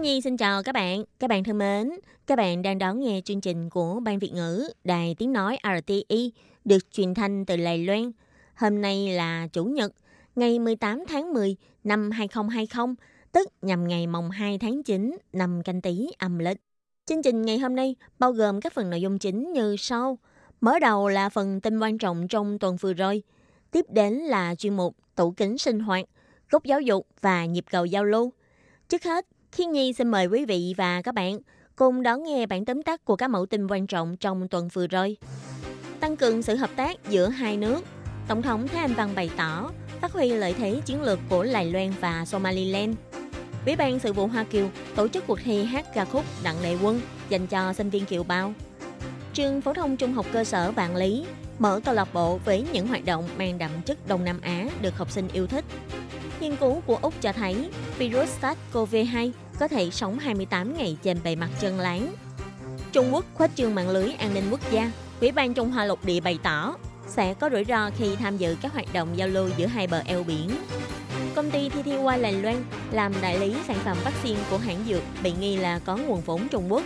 Nhi xin chào các bạn. Các bạn thân mến, các bạn đang đón nghe chương trình của Ban Việt ngữ Đài Tiếng Nói RTI được truyền thanh từ Lài Loan. Hôm nay là Chủ nhật, ngày 18 tháng 10 năm 2020, tức nhằm ngày mồng 2 tháng 9 năm canh tý âm lịch. Chương trình ngày hôm nay bao gồm các phần nội dung chính như sau. Mở đầu là phần tin quan trọng trong tuần vừa rồi. Tiếp đến là chuyên mục tủ kính sinh hoạt, gốc giáo dục và nhịp cầu giao lưu. Trước hết, Thiên Nhi xin mời quý vị và các bạn cùng đón nghe bản tóm tắt của các mẫu tin quan trọng trong tuần vừa rồi. Tăng cường sự hợp tác giữa hai nước, Tổng thống Thái Anh Văn bày tỏ phát huy lợi thế chiến lược của Lài Loan và Somaliland. Ủy ban sự vụ Hoa Kiều tổ chức cuộc thi hát ca khúc Đặng Lệ Quân dành cho sinh viên kiều bào. Trường phổ thông trung học cơ sở Vạn Lý mở câu lạc bộ với những hoạt động mang đậm chất Đông Nam Á được học sinh yêu thích. Nghiên cứu của Úc cho thấy virus SARS-CoV-2 có thể sống 28 ngày trên bề mặt chân láng. Trung Quốc khuếch trương mạng lưới an ninh quốc gia. Ủy ban Trung Hoa lục địa bày tỏ sẽ có rủi ro khi tham dự các hoạt động giao lưu giữa hai bờ eo biển. Công ty TTY Đài Loan làm đại lý sản phẩm vaccine của hãng dược bị nghi là có nguồn vốn Trung Quốc.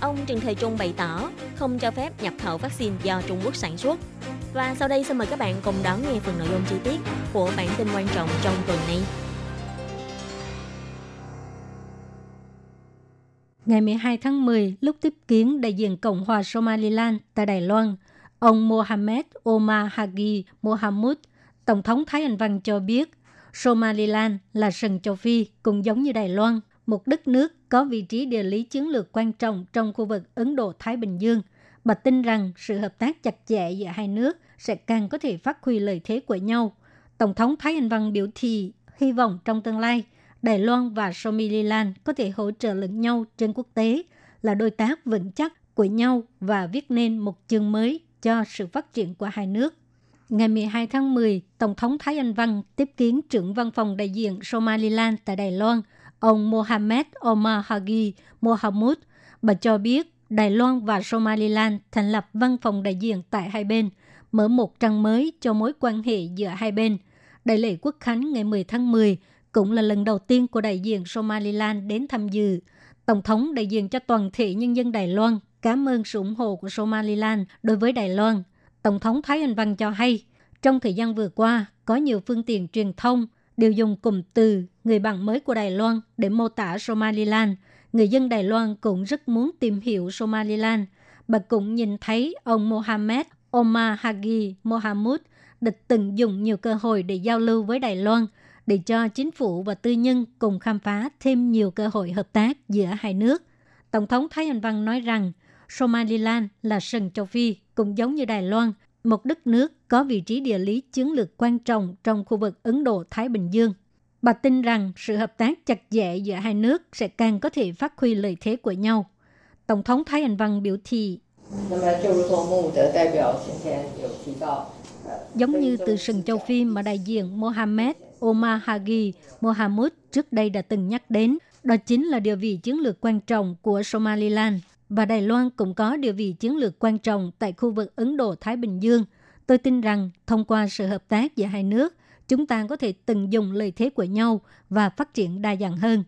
Ông Trần Thời Trung bày tỏ không cho phép nhập khẩu vaccine do Trung Quốc sản xuất. Và sau đây xin mời các bạn cùng đón nghe phần nội dung chi tiết của bản tin quan trọng trong tuần này. Ngày 12 tháng 10, lúc tiếp kiến đại diện Cộng hòa Somaliland tại Đài Loan, ông Mohamed Omar Hagi Mohamud, Tổng thống Thái Anh Văn cho biết Somaliland là sừng châu Phi cũng giống như Đài Loan, một đất nước có vị trí địa lý chiến lược quan trọng trong khu vực Ấn Độ-Thái Bình Dương. Bà tin rằng sự hợp tác chặt chẽ giữa hai nước sẽ càng có thể phát huy lợi thế của nhau. Tổng thống Thái Anh Văn biểu thị hy vọng trong tương lai, Đài Loan và Somaliland có thể hỗ trợ lẫn nhau trên quốc tế, là đối tác vững chắc của nhau và viết nên một chương mới cho sự phát triển của hai nước. Ngày 12 tháng 10, Tổng thống Thái Anh Văn tiếp kiến trưởng văn phòng đại diện Somaliland tại Đài Loan, ông Mohamed Omar Hagi Mohamud. Bà cho biết Đài Loan và Somaliland thành lập văn phòng đại diện tại hai bên, mở một trang mới cho mối quan hệ giữa hai bên. Đại lễ quốc khánh ngày 10 tháng 10 cũng là lần đầu tiên của đại diện Somaliland đến tham dự. Tổng thống đại diện cho toàn thể nhân dân Đài Loan cảm ơn sự ủng hộ của Somaliland đối với Đài Loan. Tổng thống Thái Anh Văn cho hay, trong thời gian vừa qua, có nhiều phương tiện truyền thông đều dùng cụm từ người bạn mới của Đài Loan để mô tả Somaliland. Người dân Đài Loan cũng rất muốn tìm hiểu Somaliland. Bà cũng nhìn thấy ông Mohamed Omar Hagi Mohamud đã từng dùng nhiều cơ hội để giao lưu với Đài Loan, để cho chính phủ và tư nhân cùng khám phá thêm nhiều cơ hội hợp tác giữa hai nước. Tổng thống Thái Anh Văn nói rằng Somaliland là sừng châu Phi, cũng giống như Đài Loan, một đất nước có vị trí địa lý chiến lược quan trọng trong khu vực Ấn Độ-Thái Bình Dương. Bà tin rằng sự hợp tác chặt chẽ giữa hai nước sẽ càng có thể phát huy lợi thế của nhau. Tổng thống Thái Anh Văn biểu thị. Giống như từ sừng châu Phi mà đại diện Mohammed Omar Hagi Mohamud trước đây đã từng nhắc đến, đó chính là địa vị chiến lược quan trọng của Somaliland và Đài Loan cũng có địa vị chiến lược quan trọng tại khu vực Ấn Độ-Thái Bình Dương. Tôi tin rằng thông qua sự hợp tác giữa hai nước – chúng ta có thể tận dụng lợi thế của nhau và phát triển đa dạng hơn.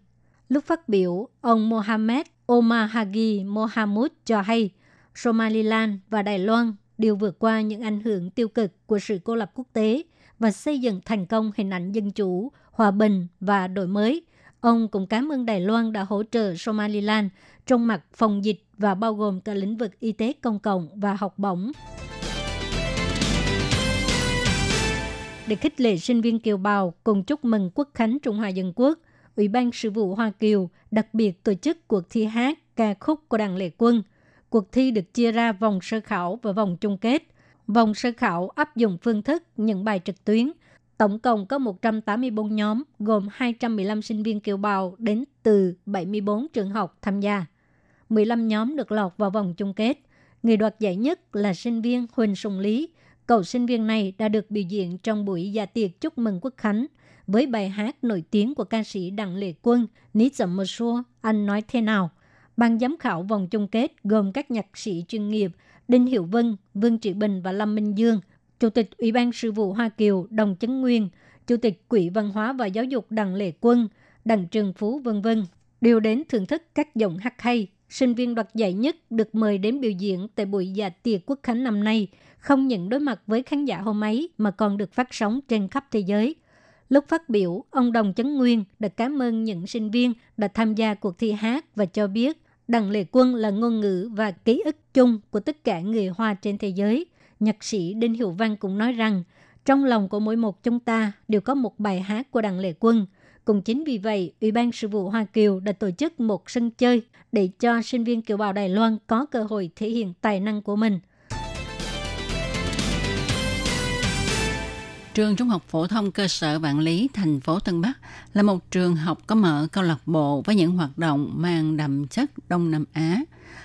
Lúc phát biểu, ông Mohamed Omar Hagi Mohamud cho hay, Somaliland và Đài Loan đều vượt qua những ảnh hưởng tiêu cực của sự cô lập quốc tế và xây dựng thành công hình ảnh dân chủ, hòa bình và đổi mới. Ông cũng cảm ơn Đài Loan đã hỗ trợ Somaliland trong mặt phòng dịch và bao gồm cả lĩnh vực y tế công cộng và học bổng. Để khích lệ sinh viên kiều bào cùng chúc mừng Quốc khánh Trung Hoa Dân Quốc, Ủy ban Sự vụ Hoa Kiều đặc biệt tổ chức cuộc thi hát ca khúc của đảng Lệ Quân. Cuộc thi được chia ra vòng sơ khảo và vòng chung kết. Vòng sơ khảo áp dụng phương thức nhận bài trực tuyến. Tổng cộng có 184 nhóm gồm 215 sinh viên kiều bào đến từ 74 trường học tham gia. 15 nhóm được lọt vào vòng chung kết. Người đoạt giải nhất là sinh viên Huỳnh Sùng Lý. Cậu sinh viên này đã được biểu diễn trong buổi dạ tiệc chúc mừng quốc khánh với bài hát nổi tiếng của ca sĩ Đặng Lệ Quân, Ní Dậm Mơ Xua, Anh nói thế nào. Ban giám khảo vòng chung kết gồm các nhạc sĩ chuyên nghiệp Đinh Hiệu Vân, Vương Trị Bình và Lâm Minh Dương, Chủ tịch Ủy ban Sự vụ Hoa Kiều Đồng Chấn Nguyên, Chủ tịch Quỹ Văn hóa và Giáo dục Đặng Lệ Quân, Đặng Trường Phú vân vân đều đến thưởng thức các giọng hát hay. Sinh viên đoạt giải nhất được mời đến biểu diễn tại buổi dạ tiệc quốc khánh năm nay, không những đối mặt với khán giả hôm ấy mà còn được phát sóng trên khắp thế giới. Lúc phát biểu, ông Đồng Chấn Nguyên đã cảm ơn những sinh viên đã tham gia cuộc thi hát và cho biết Đặng Lệ Quân là ngôn ngữ và ký ức chung của tất cả người Hoa trên thế giới. Nhạc sĩ Đinh Hiệu Văn cũng nói rằng, trong lòng của mỗi một chúng ta đều có một bài hát của Đặng Lệ Quân. Cũng chính vì vậy, Ủy ban Sự vụ Hoa Kiều đã tổ chức một sân chơi để cho sinh viên kiều bào Đài Loan có cơ hội thể hiện tài năng của mình. Trường Trung học phổ thông cơ sở Vạn Lý, thành phố Tân Bắc là một trường học có mở câu lạc bộ với những hoạt động mang đậm chất Đông Nam Á.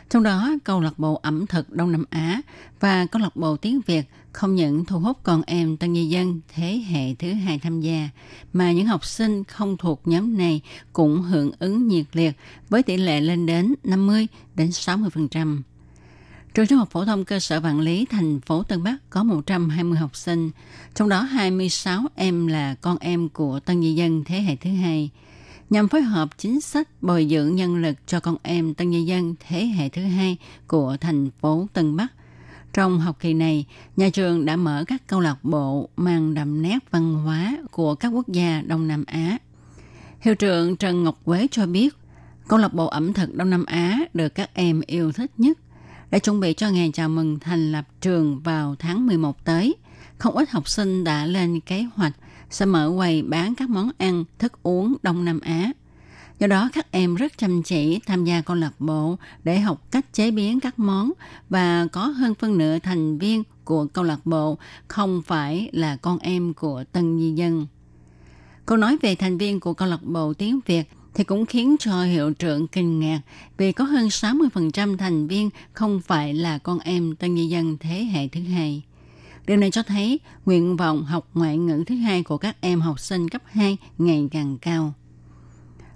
Trong đó, câu lạc bộ ẩm thực Đông Nam Á và câu lạc bộ tiếng Việt không những thu hút con em tân nhân dân thế hệ thứ hai tham gia, mà những học sinh không thuộc nhóm này cũng hưởng ứng nhiệt liệt với tỷ lệ lên đến 50 đến 60%. Trường Trung học phổ thông cơ sở Vạn Lý, thành phố Tân Bắc có 120 học sinh, trong đó 26 em là con em của tân nhân dân thế hệ thứ hai, nhằm phối hợp chính sách bồi dưỡng nhân lực cho con em tân nhân dân thế hệ thứ hai của thành phố Tân Bắc. Trong học kỳ này, nhà trường đã mở các câu lạc bộ mang đậm nét văn hóa của các quốc gia Đông Nam Á. Hiệu trưởng Trần Ngọc Quế cho biết, câu lạc bộ ẩm thực Đông Nam Á được các em yêu thích nhất để chuẩn bị cho ngày chào mừng thành lập trường vào tháng 11 tới. Không ít học sinh đã lên kế hoạch sẽ mở quầy bán các món ăn, thức uống Đông Nam Á. Do đó các em rất chăm chỉ tham gia câu lạc bộ để học cách chế biến các món và có hơn phân nửa thành viên của câu lạc bộ không phải là con em của tân di dân. Câu nói về thành viên của câu lạc bộ tiếng Việt thì cũng khiến cho hiệu trưởng kinh ngạc vì có hơn 60% thành viên không phải là con em tân nhân dân thế hệ thứ hai. Điều này cho thấy nguyện vọng học ngoại ngữ thứ hai của các em học sinh cấp 2 ngày càng cao.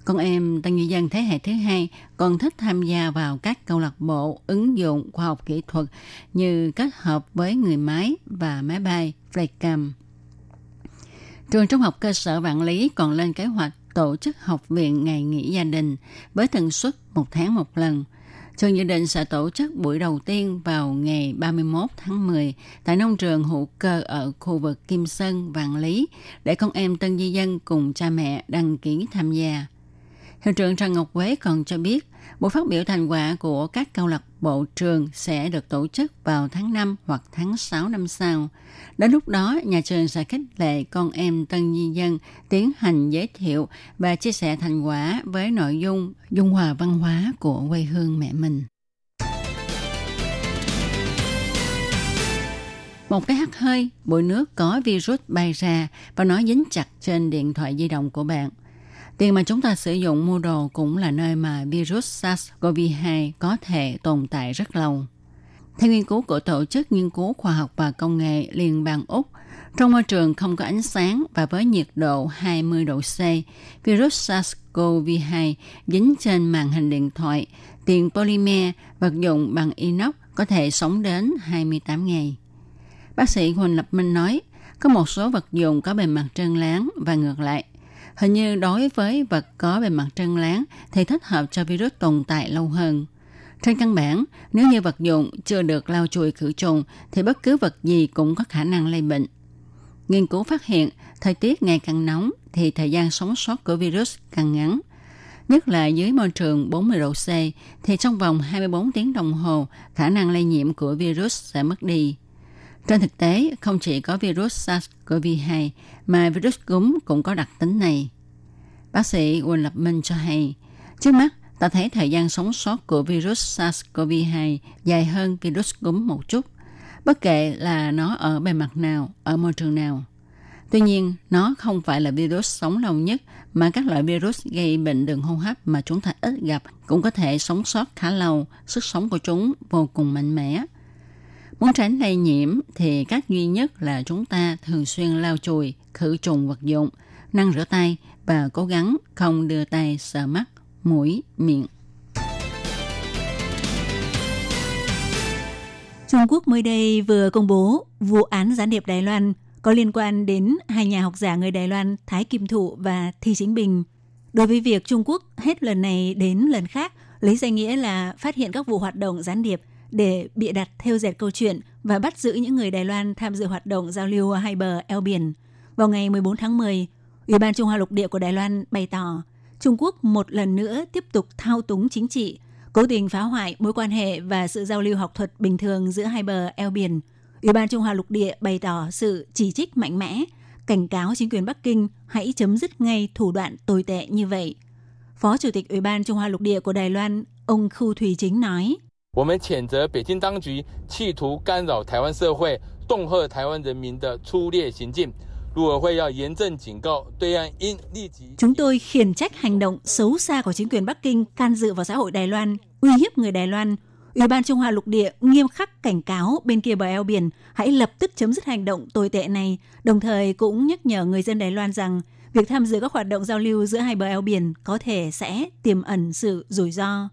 Con em tân nhân dân thế hệ thứ hai còn thích tham gia vào các câu lạc bộ ứng dụng khoa học kỹ thuật như kết hợp với người máy và máy bay, Flycam. Trường trung học cơ sở Vạn Lý còn lên kế hoạch tổ chức học viện ngày nghỉ gia đình với tần suất một tháng một lần. Trường dự định sẽ tổ chức buổi đầu tiên vào ngày 31 tháng 10 tại nông trường hữu cơ ở khu vực Kim Sơn, Vạn Lý để con em tân di dân cùng cha mẹ đăng ký tham gia. Hiệu trưởng Trần Ngọc Quế còn cho biết, buổi phát biểu thành quả của các câu lạc bộ trường sẽ được tổ chức vào tháng 5 hoặc tháng 6 năm sau. Đến lúc đó, nhà trường sẽ khích lệ con em tân di dân tiến hành giới thiệu và chia sẻ thành quả với nội dung dung hòa văn hóa của quê hương mẹ mình. Một cái hắt hơi, bụi nước có virus bay ra và nó dính chặt trên điện thoại di động của bạn – Tiền mà chúng ta sử dụng mua đồ cũng là nơi mà virus SARS-CoV-2 có thể tồn tại rất lâu. Theo nghiên cứu của Tổ chức Nghiên cứu Khoa học và Công nghệ Liên bang Úc, trong môi trường không có ánh sáng và với nhiệt độ 20 độ C, virus SARS-CoV-2 dính trên màn hình điện thoại, tiền polymer, vật dụng bằng inox có thể sống đến 28 ngày. Bác sĩ Huỳnh Lập Minh nói, có một số vật dụng có bề mặt trơn láng và ngược lại – Hình như đối với vật có bề mặt trơn láng thì thích hợp cho virus tồn tại lâu hơn. Trên căn bản, nếu như vật dụng chưa được lau chùi khử trùng thì bất cứ vật gì cũng có khả năng lây bệnh. Nghiên cứu phát hiện, thời tiết ngày càng nóng thì thời gian sống sót của virus càng ngắn. Nhất là dưới môi trường 40 độ C thì trong vòng 24 tiếng đồng hồ, khả năng lây nhiễm của virus sẽ mất đi. Trên thực tế, không chỉ có virus SARS-CoV-2 mà virus cúm cũng có đặc tính này. Bác sĩ Quỳnh Lập Minh cho hay, trước mắt ta thấy thời gian sống sót của virus SARS-CoV-2 dài hơn virus cúm một chút, bất kể là nó ở bề mặt nào, ở môi trường nào. Tuy nhiên, nó không phải là virus sống lâu nhất mà các loại virus gây bệnh đường hô hấp mà chúng ta ít gặp cũng có thể sống sót khá lâu, sức sống của chúng vô cùng mạnh mẽ. Muốn tránh lây nhiễm thì cách duy nhất là chúng ta thường xuyên lau chùi, khử trùng vật dụng, năng rửa tay và cố gắng không đưa tay sờ mắt, mũi, miệng. Trung Quốc mới đây vừa công bố vụ án gián điệp Đài Loan có liên quan đến hai nhà học giả người Đài Loan Thái Kim Thụ và Thi Chính Bình. Đối với việc Trung Quốc hết lần này đến lần khác lấy danh nghĩa là phát hiện các vụ hoạt động gián điệp để bịa đặt theo dệt câu chuyện và bắt giữ những người Đài Loan tham dự hoạt động giao lưu hai bờ eo biển. Vào ngày 14 tháng 10, Ủy ban Trung Hoa Lục Địa của Đài Loan bày tỏ Trung Quốc một lần nữa tiếp tục thao túng chính trị, cố tình phá hoại mối quan hệ và sự giao lưu học thuật bình thường giữa hai bờ eo biển. Ủy ban Trung Hoa Lục Địa bày tỏ sự chỉ trích mạnh mẽ, cảnh cáo chính quyền Bắc Kinh hãy chấm dứt ngay thủ đoạn tồi tệ như vậy. Phó Chủ tịch Ủy ban Trung Hoa Lục Địa của Đài Loan, ông Khu Thủy Chính nói, 我们谴责北京当局企图干扰台湾社会、恫吓台湾人民的粗劣行径。陆委会要严正警告对岸应立即。 Chúng tôi khiển trách hành động xấu xa của chính quyền Bắc Kinh can dự vào xã hội Đài Loan, uy hiếp người Đài Loan. Ủy ban Trung Hoa lục địa nghiêm khắc cảnh cáo bên kia bờ eo biển hãy lập tức chấm dứt hành động tồi tệ này, đồng thời cũng nhắc nhở người dân Đài Loan rằng việc tham dự các hoạt động giao lưu giữa hai bờ eo biển có thể sẽ tiềm ẩn sự rủi ro.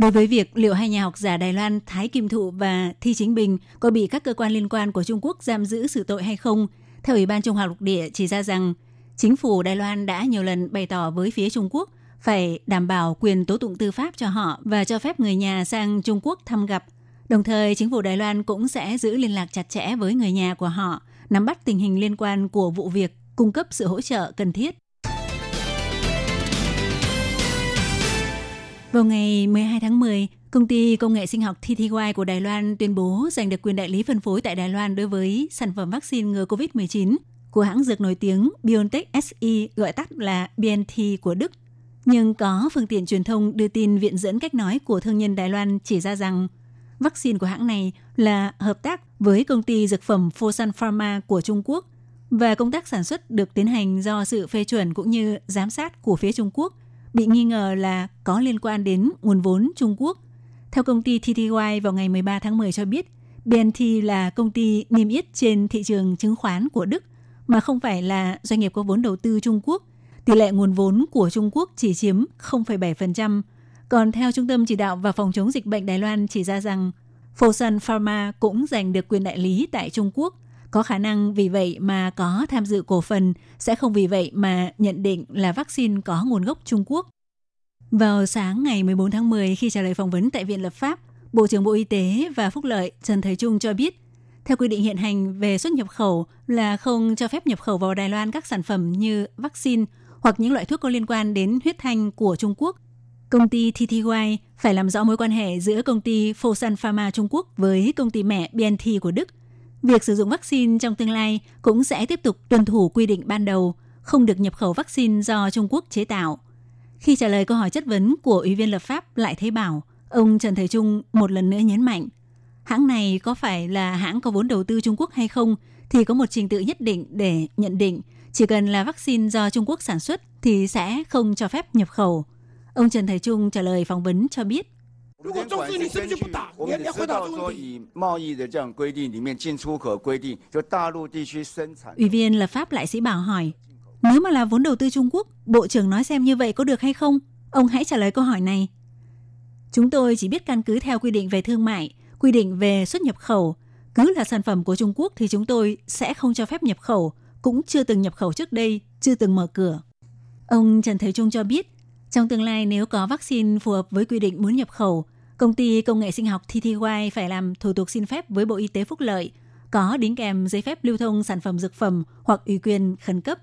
Đối với việc liệu hai nhà học giả Đài Loan Thái Kim Thụ và Thi Chính Bình có bị các cơ quan liên quan của Trung Quốc giam giữ xử tội hay không, theo Ủy ban Trung Hoa lục địa chỉ ra rằng chính phủ Đài Loan đã nhiều lần bày tỏ với phía Trung Quốc phải đảm bảo quyền tố tụng tư pháp cho họ và cho phép người nhà sang Trung Quốc thăm gặp. Đồng thời, chính phủ Đài Loan cũng sẽ giữ liên lạc chặt chẽ với người nhà của họ, nắm bắt tình hình liên quan của vụ việc, cung cấp sự hỗ trợ cần thiết. Vào ngày 12 tháng 10, công ty công nghệ sinh học TTY của Đài Loan tuyên bố giành được quyền đại lý phân phối tại Đài Loan đối với sản phẩm vaccine ngừa COVID-19 của hãng dược nổi tiếng BioNTech SE gọi tắt là BNT của Đức. Nhưng có phương tiện truyền thông đưa tin viện dẫn cách nói của thương nhân Đài Loan chỉ ra rằng vaccine của hãng này là hợp tác với công ty dược phẩm Fosun Pharma của Trung Quốc và công tác sản xuất được tiến hành do sự phê chuẩn cũng như giám sát của phía Trung Quốc bị nghi ngờ là có liên quan đến nguồn vốn Trung Quốc. Theo công ty TTY vào ngày 13 tháng 10 cho biết, BNT là công ty niêm yết trên thị trường chứng khoán của Đức mà không phải là doanh nghiệp có vốn đầu tư Trung Quốc. Tỷ lệ nguồn vốn của Trung Quốc chỉ chiếm 0,7%. Còn theo Trung tâm Chỉ đạo và Phòng chống dịch bệnh Đài Loan chỉ ra rằng Fosun Pharma cũng giành được quyền đại lý tại Trung Quốc. Có khả năng vì vậy mà có tham dự cổ phần, sẽ không vì vậy mà nhận định là vaccine có nguồn gốc Trung Quốc. Vào sáng ngày 14 tháng 10 khi trả lời phỏng vấn tại Viện Lập pháp, Bộ trưởng Bộ Y tế và Phúc lợi Trần Thời Trung cho biết, theo quy định hiện hành về xuất nhập khẩu là không cho phép nhập khẩu vào Đài Loan các sản phẩm như vaccine hoặc những loại thuốc có liên quan đến huyết thanh của Trung Quốc. Công ty TTY phải làm rõ mối quan hệ giữa công ty Fosun Pharma Trung Quốc với công ty mẹ BNT của Đức. Việc sử dụng vaccine trong tương lai cũng sẽ tiếp tục tuân thủ quy định ban đầu, không được nhập khẩu vaccine do Trung Quốc chế tạo. Khi trả lời câu hỏi chất vấn của Ủy viên lập pháp Lại Thế Bảo, ông Trần Thời Trung một lần nữa nhấn mạnh, hãng này có phải là hãng có vốn đầu tư Trung Quốc hay không thì có một trình tự nhất định để nhận định chỉ cần là vaccine do Trung Quốc sản xuất thì sẽ không cho phép nhập khẩu. Ông Trần Thời Trung trả lời phỏng vấn cho biết, 如果重视你是不是就不打？我你要们知道回答这个问题。说以贸易的这样规定里面进出口规定，就大陆地区生产。 Ủy viên lập pháp lại sĩ Bảo hỏi, nếu mà là vốn đầu tư Trung Quốc, Bộ trưởng nói xem như vậy có được hay không? Ông hãy trả lời câu hỏi này. Chúng tôi chỉ biết căn cứ theo quy định về thương mại, quy định về xuất nhập khẩu. Cứ là sản phẩm của Trung Quốc thì chúng tôi sẽ không cho phép nhập khẩu, cũng chưa từng nhập khẩu trước đây, chưa từng mở cửa. Ông Trần Thời Trung cho biết, trong tương lai nếu có vaccine phù hợp với quy định muốn nhập khẩu, công ty công nghệ sinh học TTY phải làm thủ tục xin phép với Bộ Y tế Phúc Lợi, có đính kèm giấy phép lưu thông sản phẩm dược phẩm hoặc ủy quyền khẩn cấp.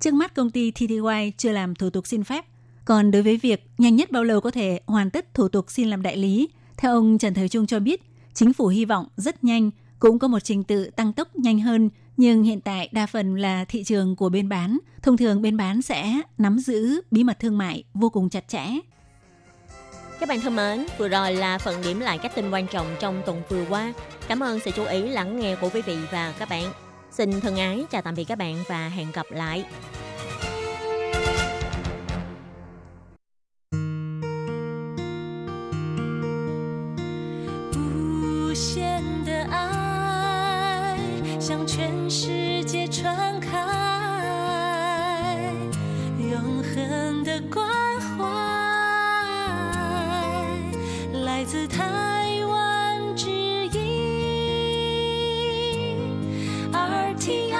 Trước mắt công ty TTY chưa làm thủ tục xin phép. Còn đối với việc nhanh nhất bao lâu có thể hoàn tất thủ tục xin làm đại lý, theo ông Trần Thời Trung cho biết, chính phủ hy vọng rất nhanh, cũng có một trình tự tăng tốc nhanh hơn, nhưng hiện tại đa phần là thị trường của bên bán. Thông thường bên bán sẽ nắm giữ bí mật thương mại vô cùng chặt chẽ. Các bạn thân mến, vừa rồi là phần điểm lại các tin quan trọng trong tuần vừa qua. Cảm ơn sự chú ý lắng nghe của quý vị và các bạn. Xin thân ái chào tạm biệt các bạn và hẹn gặp lại. Hãy subscribe cho kênh Ghiền Mì Gõ Để không bỏ lỡ những video hấp dẫn 自台湾之音 RTI。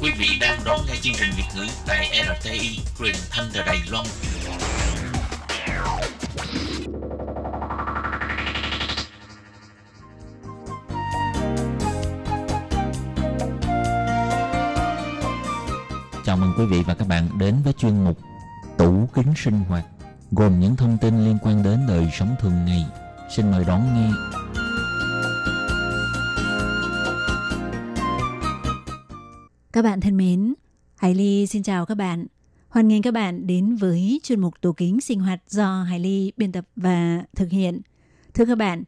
Quý vị đang đón nghe chương trình Việt ngữ tại RTI truyền thanh từ Đài Loan. Quý vị và các bạn đến với chuyên mục Tủ kính sinh hoạt gồm những thông tin liên quan đến đời sống thường ngày. Xin mời đón nghe. Các bạn thân mến, Hải Ly xin chào các bạn. Hoan nghênh các bạn đến với chuyên mục tủ kính sinh hoạt do Hải Ly biên tập và thực hiện. Thưa các bạn,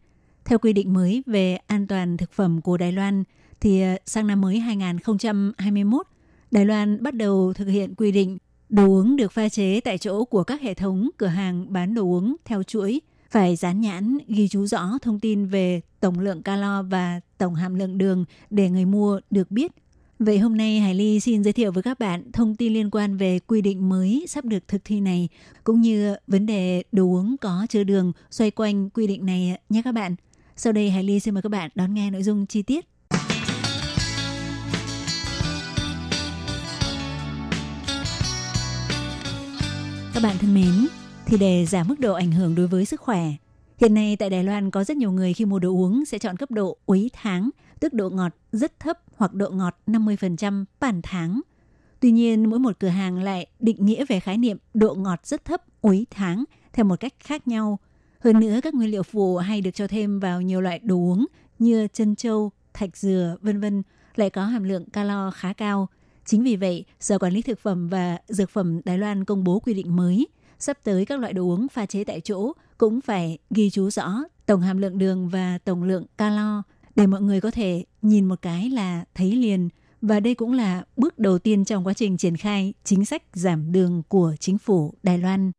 theo quy định mới về an toàn thực phẩm của Đài Loan, thì ờ, sang năm mới 2021, Đài Loan bắt đầu thực hiện quy định đồ uống được pha chế tại chỗ của các hệ thống cửa hàng bán đồ uống theo chuỗi phải dán nhãn ghi chú rõ thông tin về tổng lượng calo và tổng hàm lượng đường để người mua được biết. Vậy hôm nay Hải Ly xin giới thiệu với các bạn thông tin liên quan về quy định mới sắp được thực thi này, cũng như vấn đề đồ uống có chứa đường xoay quanh quy định này nhé các bạn. Sau đây Hải Ly xin mời các bạn đón nghe nội dung chi tiết. Các bạn thân mến, thì để giảm mức độ ảnh hưởng đối với sức khỏe, hiện nay tại Đài Loan có rất nhiều người khi mua đồ uống sẽ chọn cấp độ uống tháng, tức độ ngọt rất thấp hoặc độ ngọt 50% bản tháng. Tuy nhiên, mỗi một cửa hàng lại định nghĩa về khái niệm độ ngọt rất thấp uống tháng theo một cách khác nhau. Hơn nữa, các nguyên liệu phụ hay được cho thêm vào nhiều loại đồ uống như chân châu, thạch dừa, vân vân lại có hàm lượng calo khá cao. Chính vì vậy, Sở Quản lý Thực phẩm và Dược phẩm Đài Loan công bố quy định mới. Sắp tới các loại đồ uống pha chế tại chỗ cũng phải ghi chú rõ tổng hàm lượng đường và tổng lượng calo để mọi người có thể nhìn một cái là thấy liền. Và đây cũng là bước đầu tiên trong quá trình triển khai chính sách giảm đường của chính phủ Đài Loan.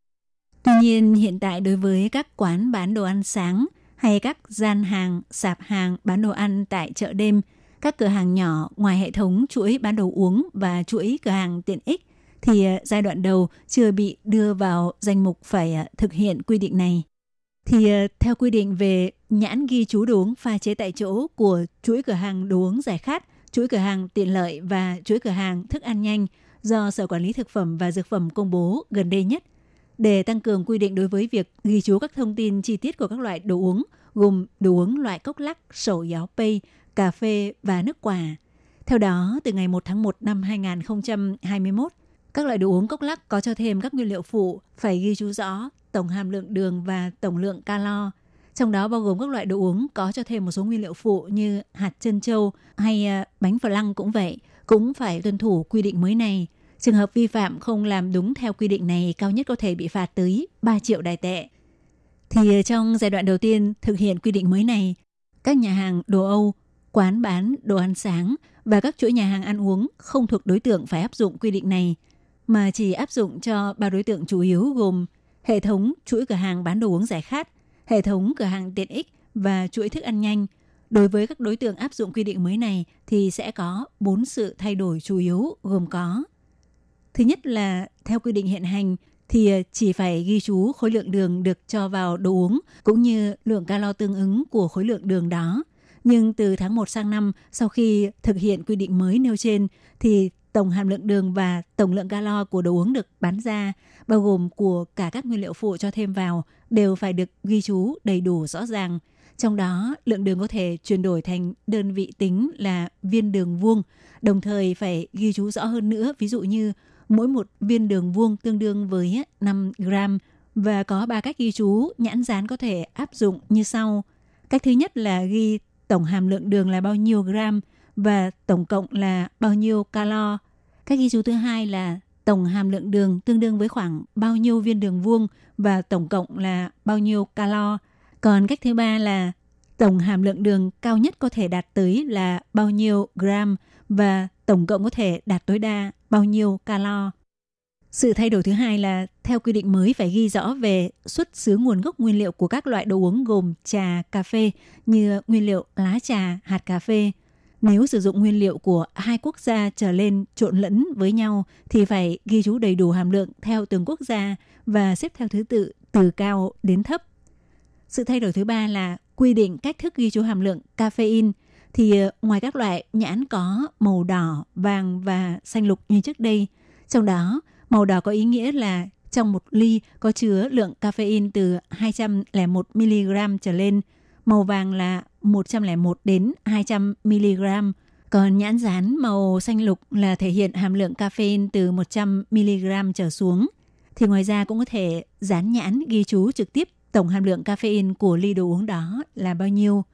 Tuy nhiên, hiện tại đối với các quán bán đồ ăn sáng hay các gian hàng, sạp hàng bán đồ ăn tại chợ đêm, các cửa hàng nhỏ ngoài hệ thống chuỗi bán đồ uống và chuỗi cửa hàng tiện ích thì ờ, giai đoạn đầu chưa bị đưa vào danh mục phải ờ, thực hiện quy định này. Thì ờ, theo quy định về nhãn ghi chú đồ uống pha chế tại chỗ của chuỗi cửa hàng đồ uống giải khát, chuỗi cửa hàng tiện lợi và chuỗi cửa hàng thức ăn nhanh do Sở Quản lý Thực phẩm và Dược phẩm công bố gần đây nhất để tăng cường quy định đối với việc ghi chú các thông tin chi tiết của các loại đồ uống gồm đồ uống loại cốc lắc, sổ giáo pay, cà phê và nước quả. Theo đó, từ ngày 1 tháng 1 năm 2021, các loại đồ uống cốc lắc có cho thêm các nguyên liệu phụ phải ghi chú rõ tổng hàm lượng đường và tổng lượng calo. Trong đó bao gồm các loại đồ uống có cho thêm một số nguyên liệu phụ như hạt chân châu hay à, bánh phở lăng cũng vậy, cũng phải tuân thủ quy định mới này. Trường hợp vi phạm không làm đúng theo quy định này cao nhất có thể bị phạt tới 3 triệu đài tệ. Thì à, trong giai đoạn đầu tiên thực hiện quy định mới này, các nhà hàng đồ Âu, quán bán đồ ăn sáng và các chuỗi nhà hàng ăn uống không thuộc đối tượng phải áp dụng quy định này, mà chỉ áp dụng cho ba đối tượng chủ yếu gồm hệ thống chuỗi cửa hàng bán đồ uống giải khát, hệ thống cửa hàng tiện ích và chuỗi thức ăn nhanh. Đối với các đối tượng áp dụng quy định mới này thì sẽ có bốn sự thay đổi chủ yếu gồm có. Thứ nhất là theo quy định hiện hành thì chỉ phải ghi chú khối lượng đường được cho vào đồ uống cũng như lượng calo tương ứng của khối lượng đường đó. Nhưng từ tháng 1 sang năm, sau khi thực hiện quy định mới nêu trên, thì tổng hàm lượng đường và tổng lượng calo của đồ uống được bán ra, bao gồm của cả các nguyên liệu phụ cho thêm vào, đều phải được ghi chú đầy đủ rõ ràng. Trong đó, lượng đường có thể chuyển đổi thành đơn vị tính là viên đường vuông, đồng thời phải ghi chú rõ hơn nữa, ví dụ như mỗi một viên đường vuông tương đương với 5 gram và có ba cách ghi chú nhãn dán có thể áp dụng như sau. Cách thứ nhất là ghi tổng hàm lượng đường là bao nhiêu gram và tổng cộng là bao nhiêu calo. Cách ghi chú thứ hai là tổng hàm lượng đường tương đương với khoảng bao nhiêu viên đường vuông và tổng cộng là bao nhiêu calo. Còn cách thứ ba là tổng hàm lượng đường cao nhất có thể đạt tới là bao nhiêu gram và tổng cộng có thể đạt tối đa bao nhiêu calo. Sự thay đổi thứ hai là theo quy định mới phải ghi rõ về xuất xứ nguồn gốc nguyên liệu của các loại đồ uống gồm trà, cà phê như nguyên liệu lá trà, hạt cà phê. Nếu sử dụng nguyên liệu của hai quốc gia trở lên trộn lẫn với nhau thì phải ghi chú đầy đủ hàm lượng theo từng quốc gia và xếp theo thứ tự từ cao đến thấp. Sự thay đổi thứ ba là quy định cách thức ghi chú hàm lượng caffeine thì ờ, ngoài các loại nhãn có màu đỏ, vàng và xanh lục như trước đây, trong đó màu đỏ có ý nghĩa là trong một ly có chứa lượng caffeine từ 201 mg trở lên, màu vàng là 101 đến 200 mg. Còn nhãn dán màu xanh lục là thể hiện hàm lượng caffeine từ 100 mg trở xuống. Thì ngoài ra cũng có thể dán nhãn ghi chú trực tiếp tổng hàm lượng caffeine của ly đồ uống đó là bao nhiêu.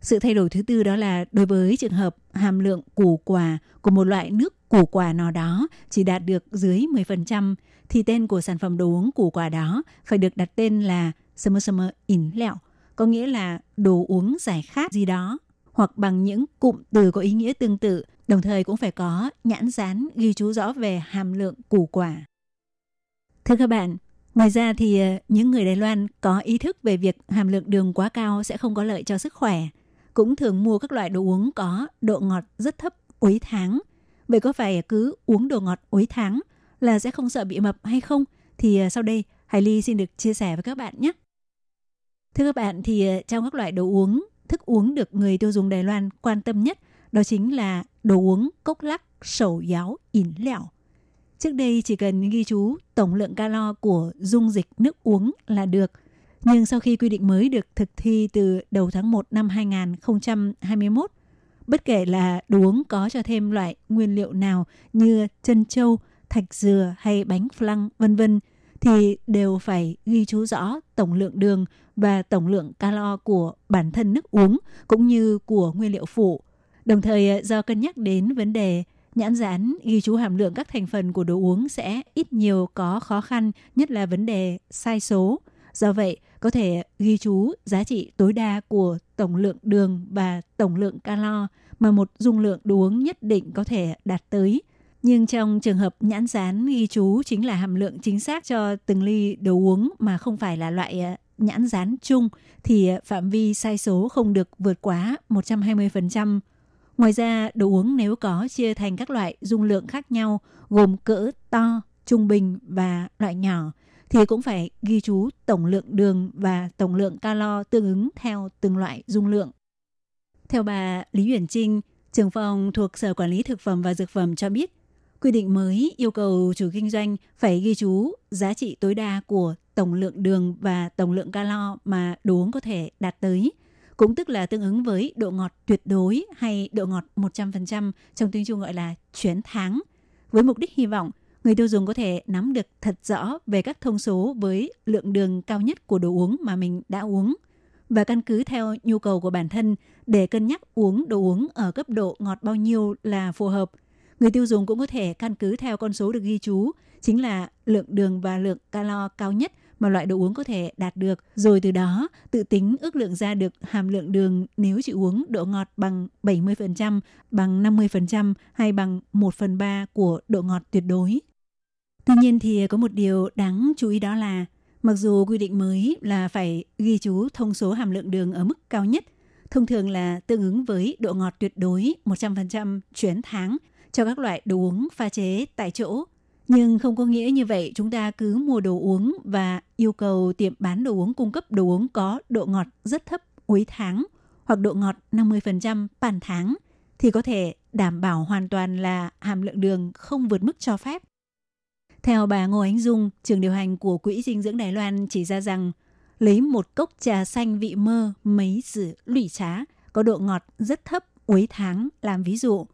Sự thay đổi thứ tư đó là đối với trường hợp hàm lượng củ quả của một loại nước củ quả nào đó chỉ đạt được dưới 10% thì tên của sản phẩm đồ uống củ quả đó phải được đặt tên là summer summer in lẹo, có nghĩa là đồ uống giải khát gì đó hoặc bằng những cụm từ có ý nghĩa tương tự, đồng thời cũng phải có nhãn dán ghi chú rõ về hàm lượng củ quả. Thưa các bạn, ngoài ra thì ờ, những người Đài Loan có ý thức về việc hàm lượng đường quá cao sẽ không có lợi cho sức khỏe, cũng thường mua các loại đồ uống có độ ngọt rất thấp, cuối tháng. Vậy có phải cứ uống đồ ngọt uống tháng là sẽ không sợ bị mập hay không? Thì à, sau đây Hải Ly xin được chia sẻ với các bạn nhé. Thưa các bạn, thì à, trong các loại đồ uống, thức uống được người tiêu dùng Đài Loan quan tâm nhất đó chính là đồ uống cốc lắc, sầu giáo, ỉn lẹo. Trước đây chỉ cần ghi chú tổng lượng calo của dung dịch nước uống là được. Nhưng sau khi quy định mới được thực thi từ đầu tháng 1 năm 2021, bất kể là đồ uống có cho thêm loại nguyên liệu nào như chân châu, thạch dừa hay bánh flan vân vân thì đều phải ghi chú rõ tổng lượng đường và tổng lượng calo của bản thân nước uống cũng như của nguyên liệu phụ. Đồng thời à, do cân nhắc đến vấn đề nhãn dán ghi chú hàm lượng các thành phần của đồ uống sẽ ít nhiều có khó khăn, nhất là vấn đề sai số. Do vậy, có thể ghi chú giá trị tối đa của tổng lượng đường và tổng lượng calo mà một dung lượng đồ uống nhất định có thể đạt tới. Nhưng trong trường hợp nhãn dán ghi chú chính là hàm lượng chính xác cho từng ly đồ uống mà không phải là loại ờ, nhãn dán chung thì ờ, phạm vi sai số không được vượt quá 120%. Ngoài ra, đồ uống nếu có chia thành các loại dung lượng khác nhau gồm cỡ to, trung bình và loại nhỏ thì cũng phải ghi chú tổng lượng đường và tổng lượng calo tương ứng theo từng loại dung lượng. Theo bà Lý Huyền Trinh, trưởng phòng thuộc Sở Quản lý Thực phẩm và Dược phẩm cho biết, quy định mới yêu cầu chủ kinh doanh phải ghi chú giá trị tối đa của tổng lượng đường và tổng lượng calo mà đồ uống có thể đạt tới, cũng tức là tương ứng với độ ngọt tuyệt đối hay độ ngọt 100% trong tiếng Trung gọi là chuyển tháng, với mục đích hy vọng người tiêu dùng có thể nắm được thật rõ về các thông số với lượng đường cao nhất của đồ uống mà mình đã uống và căn cứ theo nhu cầu của bản thân để cân nhắc uống đồ uống ở cấp độ ngọt bao nhiêu là phù hợp. Người tiêu dùng cũng có thể căn cứ theo con số được ghi chú, chính là lượng đường và lượng calo cao nhất mà loại đồ uống có thể đạt được, rồi từ đó tự tính ước lượng ra được hàm lượng đường nếu chỉ uống độ ngọt bằng 70%, bằng 50% hay bằng 1 phần 3 của độ ngọt tuyệt đối. Tuy nhiên thì có một điều đáng chú ý đó là mặc dù quy định mới là phải ghi chú thông số hàm lượng đường ở mức cao nhất, thông thường là tương ứng với độ ngọt tuyệt đối 100% chuyển tháng cho các loại đồ uống pha chế tại chỗ. Nhưng không có nghĩa như vậy chúng ta cứ mua đồ uống và yêu cầu tiệm bán đồ uống cung cấp đồ uống có độ ngọt rất thấp cuối tháng hoặc độ ngọt 50% bàn tháng thì có thể đảm bảo hoàn toàn là hàm lượng đường không vượt mức cho phép. Theo bà Ngô Ánh Dung, trường điều hành của Quỹ dinh dưỡng Đài Loan chỉ ra rằng lấy một cốc trà xanh vị mơ mấy sự lụy trá có độ ngọt rất thấp uế tháng làm ví dụ.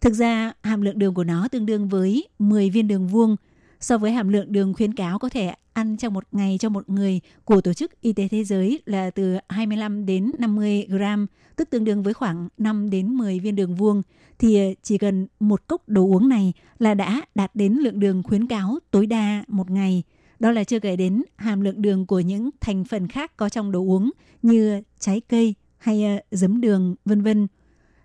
Thực ra, hàm lượng đường của nó tương đương với 10 viên đường vuông. So với hàm lượng đường khuyến cáo có thể ăn trong một ngày cho một người của Tổ chức Y tế Thế giới là từ 25 đến 50 gram, tức tương đương với khoảng 5 đến 10 viên đường vuông, thì ờ, chỉ cần một cốc đồ uống này là đã đạt đến lượng đường khuyến cáo tối đa một ngày. Đó là chưa kể đến hàm lượng đường của những thành phần khác có trong đồ uống như trái cây hay ờ, giấm đường, vân vân.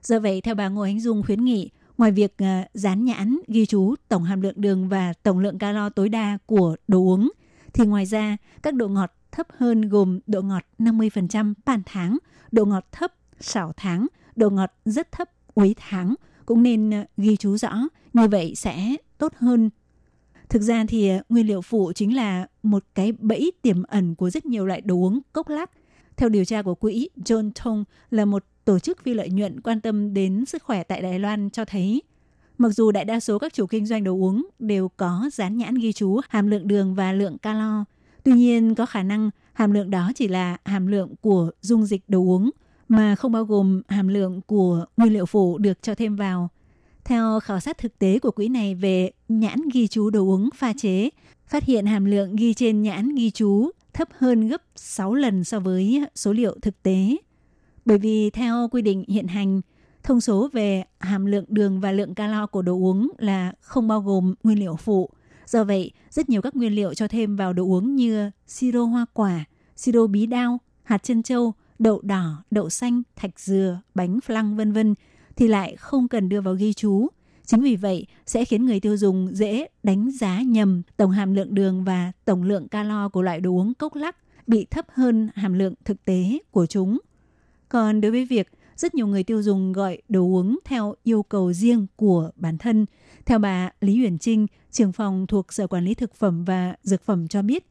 Do vậy, theo bà Ngô Ánh Dung khuyến nghị, ngoài việc ờ, dán nhãn ghi chú tổng hàm lượng đường và tổng lượng calo tối đa của đồ uống, thì ngoài ra các độ ngọt thấp hơn gồm độ ngọt 50% pan tháng, độ ngọt thấp sảo tháng, độ ngọt rất thấp quý tháng cũng nên ờ, ghi chú rõ, như vậy sẽ tốt hơn. Thực ra thì ờ, nguyên liệu phụ chính là một cái bẫy tiềm ẩn của rất nhiều loại đồ uống cốc lắc. Theo điều tra của quỹ John Tong là một tổ chức phi lợi nhuận quan tâm đến sức khỏe tại Đài Loan cho thấy, mặc dù đại đa số các chủ kinh doanh đồ uống đều có dán nhãn ghi chú hàm lượng đường và lượng calo, tuy nhiên có khả năng hàm lượng đó chỉ là hàm lượng của dung dịch đồ uống mà không bao gồm hàm lượng của nguyên liệu phụ được cho thêm vào. Theo khảo sát thực tế của quỹ này về nhãn ghi chú đồ uống pha chế, phát hiện hàm lượng ghi trên nhãn ghi chú thấp hơn gấp 6 lần so với số liệu thực tế. Bởi vì theo quy định hiện hành, thông số về hàm lượng đường và lượng calo của đồ uống là không bao gồm nguyên liệu phụ. Do vậy, rất nhiều các nguyên liệu cho thêm vào đồ uống như siro hoa quả, siro bí đao, hạt chân châu, đậu đỏ, đậu xanh, thạch dừa, bánh flan vân vân thì lại không cần đưa vào ghi chú. Chính vì vậy sẽ khiến người tiêu dùng dễ đánh giá nhầm tổng hàm lượng đường và tổng lượng calo của loại đồ uống cốc lắc bị thấp hơn hàm lượng thực tế của chúng. Còn đối với việc rất nhiều người tiêu dùng gọi đồ uống theo yêu cầu riêng của bản thân, theo bà Lý Huyền Trinh, trưởng phòng thuộc Sở Quản lý Thực phẩm và Dược phẩm cho biết,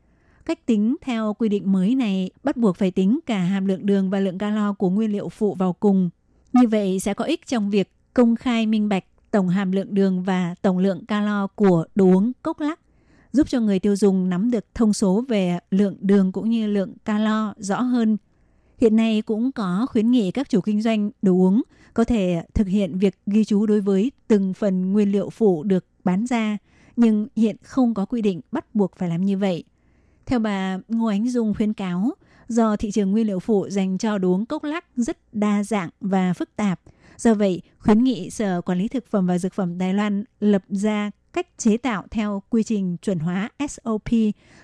cách tính theo quy định mới này bắt buộc phải tính cả hàm lượng đường và lượng calo của nguyên liệu phụ vào cùng. Như vậy sẽ có ích trong việc công khai minh bạch tổng hàm lượng đường và tổng lượng calo của đồ uống cốc lắc, giúp cho người tiêu dùng nắm được thông số về lượng đường cũng như lượng calo rõ hơn Hiện nay cũng có khuyến nghị các chủ kinh doanh đồ uống có thể thực hiện việc ghi chú đối với từng phần nguyên liệu phụ được bán ra, nhưng hiện không có quy định bắt buộc phải làm như vậy. Theo bà Ngô Ánh Dung khuyến cáo, do thị trường nguyên liệu phụ dành cho đồ uống cốc lắc rất đa dạng và phức tạp, do vậy khuyến nghị Sở Quản lý Thực phẩm và Dược phẩm Đài Loan lập ra cách chế tạo theo quy trình chuẩn hóa SOP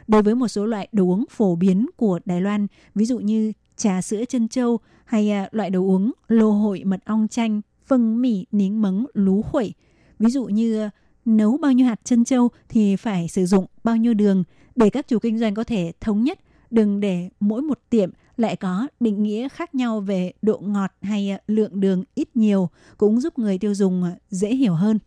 đối với một số loại đồ uống phổ biến của Đài Loan, ví dụ như trà sữa chân châu hay à, loại đồ uống lô hội mật ong chanh, phân mì nến mấn lú khuẩy. Ví dụ như à, nấu bao nhiêu hạt chân châu thì phải sử dụng bao nhiêu đường để các chủ kinh doanh có thể thống nhất, đừng để mỗi một tiệm lại có định nghĩa khác nhau về độ ngọt hay à, lượng đường ít nhiều cũng giúp người tiêu dùng dễ hiểu hơn.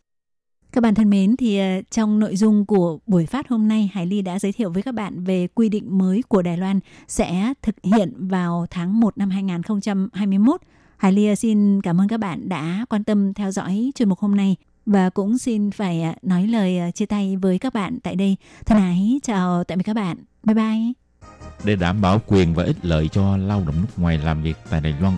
Các bạn thân mến, thì ờ, trong nội dung của buổi phát hôm nay, Hải Ly đã giới thiệu với các bạn về quy định mới của Đài Loan sẽ thực hiện vào tháng 1 năm 2021. Hải Ly ờ, xin cảm ơn các bạn đã quan tâm theo dõi chuyên mục hôm nay và cũng xin phải ờ, nói lời chia tay với các bạn tại đây. Thân ái chào tạm biệt các bạn. Bye bye. Để đảm bảo quyền và ích lợi cho lao động nước ngoài làm việc tại Đài Loan,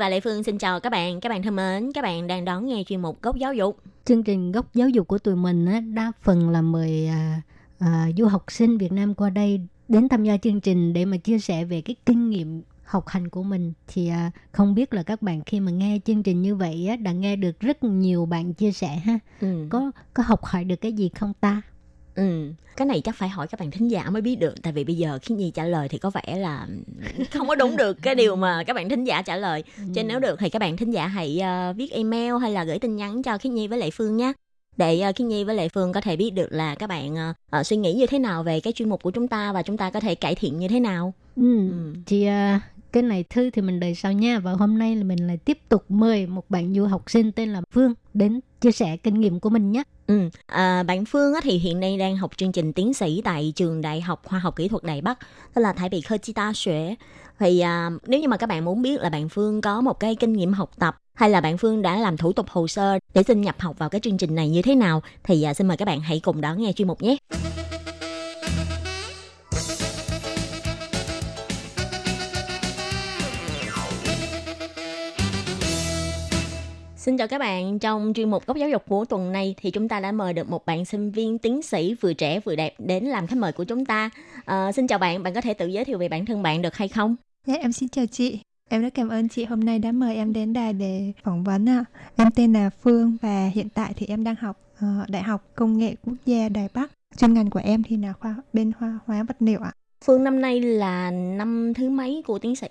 Và Lệ Phương xin chào các bạn. Các bạn thân mến, các bạn đang đón nghe chuyên mục Góc Giáo dục. Chương trình góc giáo dục của tụi mình á, đa phần là mời à, à, du học sinh Việt Nam qua đây đến tham gia chương trình để mà chia sẻ về cái kinh nghiệm học hành của mình thì à, không biết là các bạn khi mà nghe chương trình như vậy á, đã nghe được rất nhiều bạn chia sẻ ha Ừ. có có học hỏi được cái gì không ta Ừ, cái này chắc phải hỏi các bạn thính giả mới biết được tại vì bây giờ khi Nhi trả lời thì có vẻ là không có đúng được cái điều mà các bạn thính giả trả lời. Cho nên nếu được thì các bạn thính giả hãy ờ, viết email hay là gửi tin nhắn cho Khiết Nhi với Lệ Phương nhé. Để uh, Khiết Nhi với Lệ Phương có thể biết được là các bạn ờ, ờ, suy nghĩ như thế nào về cái chuyên mục của chúng ta và chúng ta có thể cải thiện như thế nào. ừ. thì à, cái này thư thì mình đợi sau nha và hôm nay là mình lại tiếp tục mời một bạn du học sinh tên là Phương đến chia sẻ kinh nghiệm của mình nhé Ừ, à, bạn Phương á, thì hiện nay đang học chương trình tiến sĩ tại trường Đại học Khoa học Kỹ thuật Đài Bắc, tức là Thái Bị Khơ Chi Ta Xuế. Thì à, nếu như mà các bạn muốn biết là bạn Phương có một cái kinh nghiệm học tập hay là bạn Phương đã làm thủ tục hồ sơ để xin nhập học vào cái chương trình này như thế nào thì à, xin mời các bạn hãy cùng đón nghe chuyên mục nhé. Xin chào các bạn, trong chuyên mục góc giáo dục của tuần này thì chúng ta đã mời được một bạn sinh viên tiến sĩ vừa trẻ vừa đẹp đến làm khách mời của chúng ta. Ờ, xin chào bạn, bạn có thể tự giới thiệu về bản thân bạn được hay không? Dạ, em xin chào chị. Em rất cảm ơn chị hôm nay đã mời em đến đài để phỏng vấn ạ. Em tên là Phương và hiện tại thì em đang học ờ, Đại học Công nghệ Quốc gia Đài Bắc. Chuyên ngành của em thì là khoa bên khoa hóa vật liệu ạ. Phương năm nay là năm thứ mấy của tiến sĩ?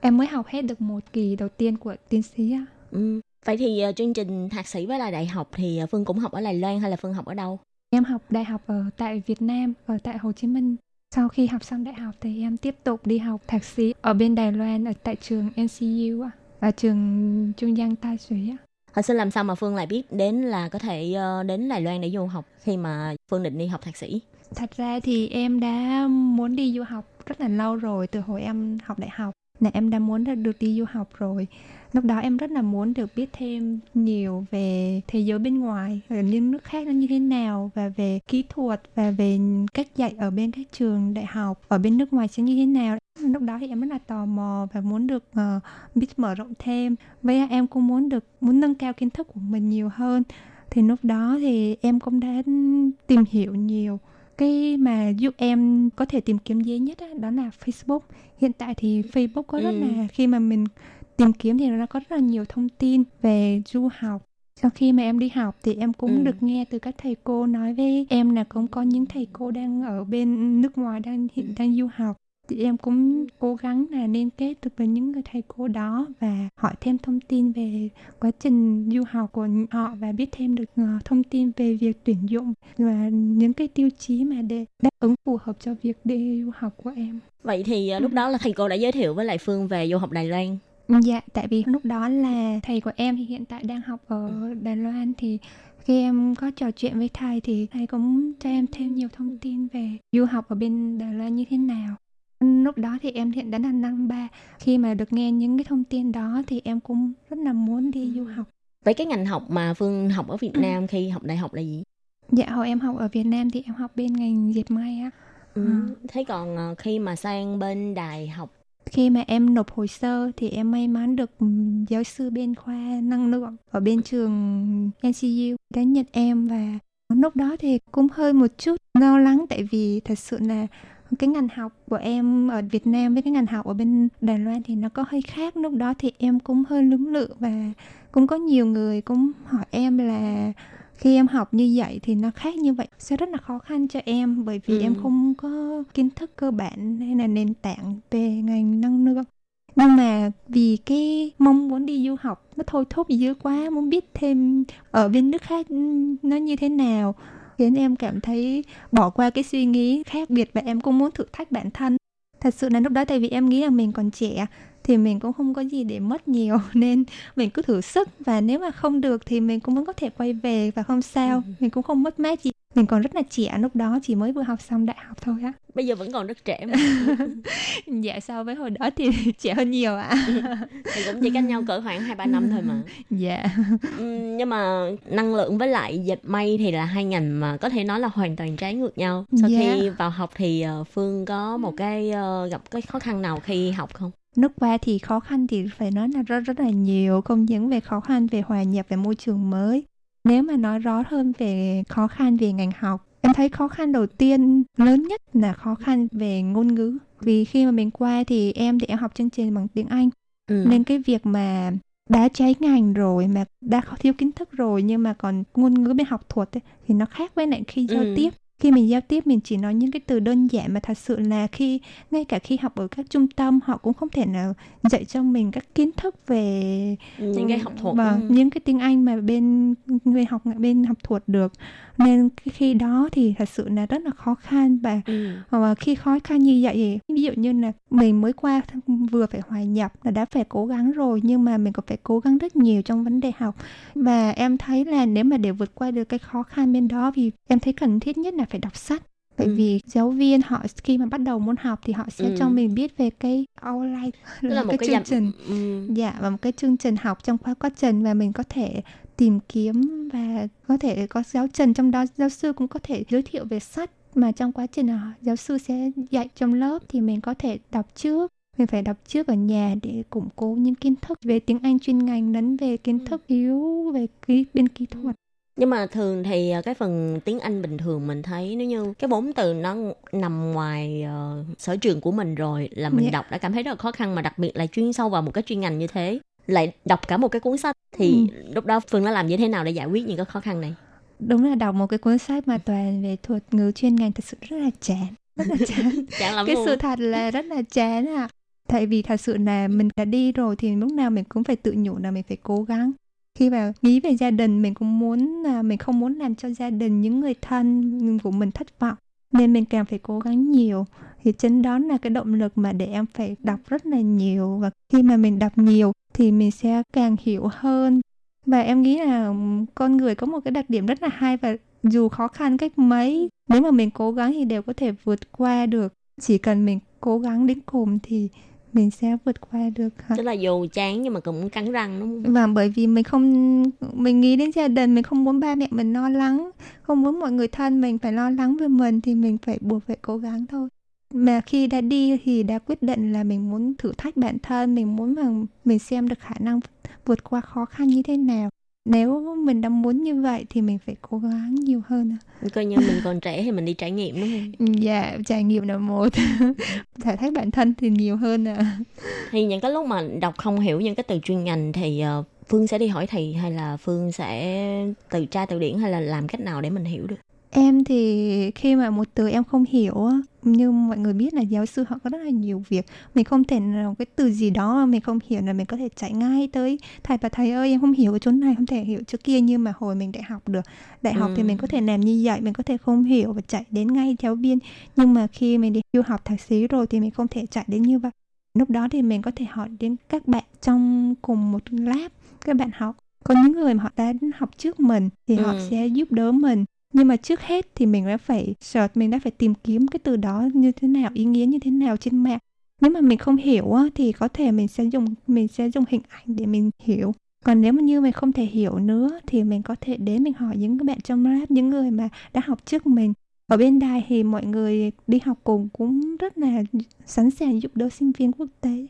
Em mới học hết được một kỳ đầu tiên của tiến sĩ ạ. Ừ. Vậy thì ờ, chương trình thạc sĩ với là đại học thì ờ, Phương cũng học ở Đài Loan hay là Phương học ở đâu? Em học đại học ở tại Việt Nam, ở tại Hồ Chí Minh. Sau khi học xong đại học thì em tiếp tục đi học thạc sĩ ở bên Đài Loan ở tại trường NCU ạ, ở trường Trung Giang Tai Suy ạ. Hồi xưa làm sao mà Phương lại biết đến là có thể ờ, đến Đài Loan để du học khi mà Phương định đi học thạc sĩ? Thật ra thì em đã muốn đi du học rất là lâu rồi từ hồi em học đại học. Là em đã muốn được đi du học rồi. Lúc đó em rất là muốn được biết thêm nhiều về thế giới bên ngoài, ở những nước khác nó như thế nào và về kỹ thuật và về cách dạy ở bên các trường đại học ở bên nước ngoài sẽ như thế nào. Lúc đó thì em rất là tò mò và muốn được uh, biết mở rộng thêm. Với em cũng muốn được muốn nâng cao kiến thức của mình nhiều hơn. Thì lúc đó thì em cũng đã tìm hiểu nhiều cái mà giúp em có thể tìm kiếm dễ nhất á, đó là Facebook. Hiện tại thì Facebook có rất Ừ. là khi mà mình tìm kiếm thì nó có rất là nhiều thông tin về du học. Sau khi mà em đi học thì em cũng Ừ. được nghe từ các thầy cô nói với em là cũng có những thầy cô đang ở bên nước ngoài đang hiện đang du học thì em cũng cố gắng là liên kết được với những người thầy cô đó và hỏi thêm thông tin về quá trình du học của họ và biết thêm được ờ, thông tin về việc tuyển dụng và những cái tiêu chí mà để đáp ứng phù hợp cho việc đi du học của em. Vậy thì ờ, lúc đó là thầy cô đã giới thiệu với lại Phương về du học Đài Loan. Dạ, tại vì lúc đó là thầy của em thì hiện tại đang học ở Đài Loan thì khi em có trò chuyện với thầy thì thầy cũng cho em thêm nhiều thông tin về du học ở bên Đài Loan như thế nào. Lúc đó thì em hiện đã là năm ba Khi mà được nghe những cái thông tin đó thì em cũng rất là muốn đi du học. Vậy cái ngành học mà Phương học ở Việt Nam khi học đại học là gì? Dạ hồi em học ở Việt Nam thì em học bên ngành dệt may á. Ừ. Thế còn ờ, khi mà sang bên đại học Khi mà em nộp hồ sơ thì em may mắn được giáo sư bên khoa năng lượng ở bên trường NCU đã nhận em và lúc đó thì cũng hơi một chút lo lắng tại vì thật sự là cái ngành học của em ở Việt Nam với cái ngành học ở bên Đài Loan thì nó có hơi khác lúc đó thì em cũng hơi lưỡng lự và cũng có nhiều người cũng hỏi em là khi em học như vậy thì nó khác như vậy sẽ rất là khó khăn cho em bởi vì Ừ. em không có kiến thức cơ bản hay là nền tảng về ngành năng lượng nhưng mà vì cái mong muốn đi du học nó thôi thúc dữ quá muốn biết thêm ở bên nước khác nó như thế nào khiến em cảm thấy bỏ qua cái suy nghĩ khác biệt và em cũng muốn thử thách bản thân. Thật sự là lúc đó tại vì em nghĩ là mình còn trẻ thì mình cũng không có gì để mất nhiều nên mình cứ thử sức và nếu mà không được thì mình cũng vẫn có thể quay về và không sao mình cũng không mất mát gì mình còn rất là trẻ lúc đó chỉ mới vừa học xong đại học thôi á bây giờ vẫn còn rất trẻ mà. dạ so với hồi đó thì trẻ hơn nhiều ạ thì cũng chỉ cách nhau cỡ khoảng 2 3 năm thôi mà. dạ Ừm, nhưng mà năng lượng với lại dệt may thì là hai ngành mà có thể nói là hoàn toàn trái ngược nhau. Sau Dạ. khi vào học thì ờ, Phương có một cái ờ, gặp cái khó khăn nào khi học không? Nước qua thì khó khăn thì phải nói là rất rất là nhiều, không những về khó khăn về hòa nhập về môi trường mới. Nếu mà nói rõ hơn về khó khăn về ngành học, em thấy khó khăn đầu tiên lớn nhất là khó khăn về ngôn ngữ. Vì khi mà mình qua thì em thì em học chương trình bằng tiếng Anh, Ừ. nên cái việc mà đã trái ngành rồi mà đã thiếu kiến thức rồi nhưng mà còn ngôn ngữ bên học thuật ấy, thì nó khác với lại khi giao Ừ. tiếp khi mình giao tiếp mình chỉ nói những cái từ đơn giản mà thật sự là khi ngay cả khi học ở các trung tâm họ cũng không thể nào dạy cho mình các kiến thức về Những cái học thuật. và Ừ. những cái tiếng Anh mà bên người học bên học thuật được nên khi đó thì thật sự là rất là khó khăn và Ừ. và khi khó khăn như vậy thì ví dụ như là mình mới qua vừa phải hòa nhập là đã phải cố gắng rồi nhưng mà mình còn phải cố gắng rất nhiều trong vấn đề học và em thấy là nếu mà để vượt qua được cái khó khăn bên đó thì em thấy cần thiết nhất là phải đọc sách bởi Ừ. vì giáo viên họ khi mà bắt đầu muốn học thì họ sẽ Ừ. cho mình biết về cái outline Tức là một cái cái chương dặm- trình Ừ. dạ và một cái chương trình học trong khóa quá trình và mình có thể tìm kiếm và có thể có giáo trình trong đó giáo sư cũng có thể giới thiệu về sách mà trong quá trình là giáo sư sẽ dạy trong lớp thì mình có thể đọc trước mình phải đọc trước ở nhà để củng cố những kiến thức về tiếng Anh chuyên ngành lẫn về kiến thức yếu về cái bên kỹ thuật Nhưng mà thường thì ờ, cái phần tiếng Anh bình thường mình thấy nếu như cái vốn từ nó nằm ngoài ờ, sở trường của mình rồi là mình Dạ. đọc đã cảm thấy rất là khó khăn mà đặc biệt là chuyên sâu vào một cái chuyên ngành như thế lại đọc cả một cái cuốn sách thì lúc đó Phương đã làm như thế nào để giải quyết những cái khó khăn này? đúng là đọc một cái cuốn sách mà toàn về thuật ngữ chuyên ngành thật sự rất là chán rất là chán Chán lắm cái luôn. sự thật là rất là chán à tại vì thật sự là mình đã đi rồi thì lúc nào mình cũng phải tự nhủ là mình phải cố gắng khi mà nghĩ về gia đình, mình cũng muốn là mình không muốn làm cho gia đình những người thân của mình thất vọng, nên mình càng phải cố gắng nhiều. Thì chính đó là cái động lực mà để em phải đọc rất là nhiều, và khi mà mình đọc nhiều thì mình sẽ càng hiểu hơn. Và em nghĩ là con người có một cái đặc điểm rất là hay và dù khó khăn cách mấy, nếu mà mình cố gắng thì đều có thể vượt qua được. Chỉ cần mình cố gắng đến cùng thì mình sẽ vượt qua được hả? Tức là dù chán nhưng mà cũng cắn răng đúng không? và bởi vì mình không mình nghĩ đến gia đình mình không muốn ba mẹ mình lo lắng không muốn mọi người thân mình phải lo lắng về mình thì mình phải buộc phải cố gắng thôi mà khi đã đi thì đã quyết định là mình muốn thử thách bản thân mình muốn mà mình xem được khả năng vượt qua khó khăn như thế nào nếu mình đã muốn như vậy thì mình phải cố gắng nhiều hơn. Coi như mình còn trẻ thì mình đi trải nghiệm đúng không? dạ trải nghiệm là một thử thách bản thân thì nhiều hơn ạ. Thì những cái lúc mà đọc không hiểu những cái từ chuyên ngành thì ờ, Phương sẽ đi hỏi thầy hay là Phương sẽ từ tra từ điển hay là làm cách nào để mình hiểu được? Em thì khi mà một từ em không hiểu như mọi người biết là giáo sư họ có rất là nhiều việc mình không thể nào cái từ gì đó mà mình không hiểu là mình có thể chạy ngay tới thầy và thầy ơi em không hiểu cái chỗ này không thể hiểu chỗ kia như mà hồi mình đại học được đại học thì Ừ. mình có thể làm như vậy mình có thể không hiểu và chạy đến ngay giáo viên nhưng mà khi mình đi du học thạc sĩ rồi thì mình không thể chạy đến như vậy lúc đó thì mình có thể hỏi đến các bạn trong cùng một lab các bạn học có những người mà họ đã học trước mình thì họ Ừ. sẽ giúp đỡ mình nhưng mà trước hết thì mình đã phải search, mình đã phải tìm kiếm cái từ đó như thế nào, ý nghĩa như thế nào trên mạng. Nếu mà mình không hiểu thì có thể mình sẽ dùng, mình sẽ dùng hình ảnh để mình hiểu. Còn nếu mà như mình không thể hiểu nữa thì mình có thể đến mình hỏi những cái bạn trong lab, những người mà đã học trước mình. Ở bên đài thì mọi người đi học cùng cũng rất là sẵn sàng giúp đỡ sinh viên quốc tế.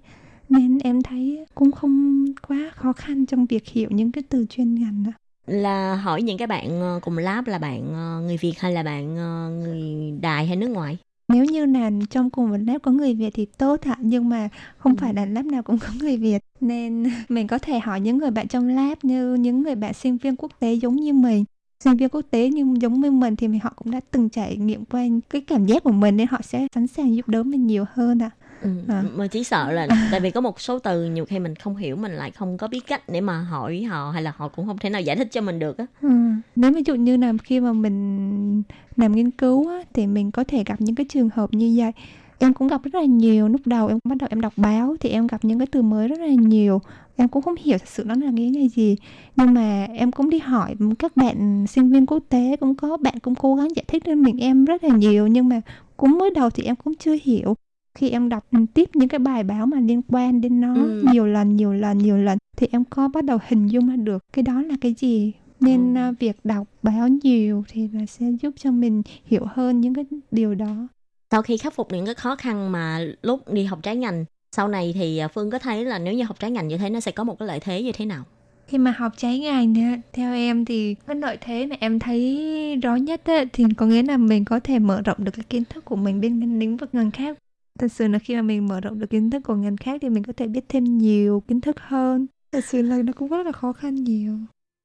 Nên em thấy cũng không quá khó khăn trong việc hiểu những cái từ chuyên ngành đó. Là hỏi những cái bạn ờ, cùng lab là bạn ờ, người Việt hay là bạn ờ, người Đài hay nước ngoài? Nếu như là trong cùng một lab có người Việt thì tốt ạ, nhưng mà không phải là lab nào cũng có người Việt nên mình có thể hỏi những người bạn trong lab như những người bạn sinh viên quốc tế giống như mình sinh viên quốc tế nhưng giống như mình thì họ cũng đã từng trải nghiệm qua cái cảm giác của mình nên họ sẽ sẵn sàng giúp đỡ mình nhiều hơn ạ. Ừ, À. mà chỉ sợ là tại vì có một số từ nhiều khi mình không hiểu mình lại không có biết cách để mà hỏi họ hay là họ cũng không thể nào giải thích cho mình được á Ừ. Nếu ví dụ như là khi mà mình làm nghiên cứu á, thì mình có thể gặp những cái trường hợp như vậy. Em cũng gặp rất là nhiều. Lúc đầu em bắt đầu em đọc báo thì em gặp những cái từ mới rất là nhiều. Em cũng không hiểu thật sự nó là nghĩa là gì. Nhưng mà em cũng đi hỏi các bạn sinh viên quốc tế cũng có bạn cũng cố gắng giải thích cho mình em rất là nhiều nhưng mà cũng mới đầu thì em cũng chưa hiểu. Khi em đọc tiếp những cái bài báo mà liên quan đến nó Ừ. nhiều lần nhiều lần nhiều lần thì em có bắt đầu hình dung ra được cái đó là cái gì. Nên à, việc đọc báo nhiều thì là sẽ giúp cho mình hiểu hơn những cái điều đó. Sau khi khắc phục những cái khó khăn mà lúc đi học trái ngành sau này thì à, Phương có thấy là nếu như học trái ngành như thế nó sẽ có một cái lợi thế như thế nào? Khi mà học trái ngành theo em thì cái lợi thế mà em thấy rõ nhất thì có nghĩa là mình có thể mở rộng được cái kiến thức của mình bên lĩnh vực ngành khác thật sự là khi mà mình mở rộng được kiến thức của ngành khác thì mình có thể biết thêm nhiều kiến thức hơn. Thật sự là nó cũng rất là khó khăn nhiều.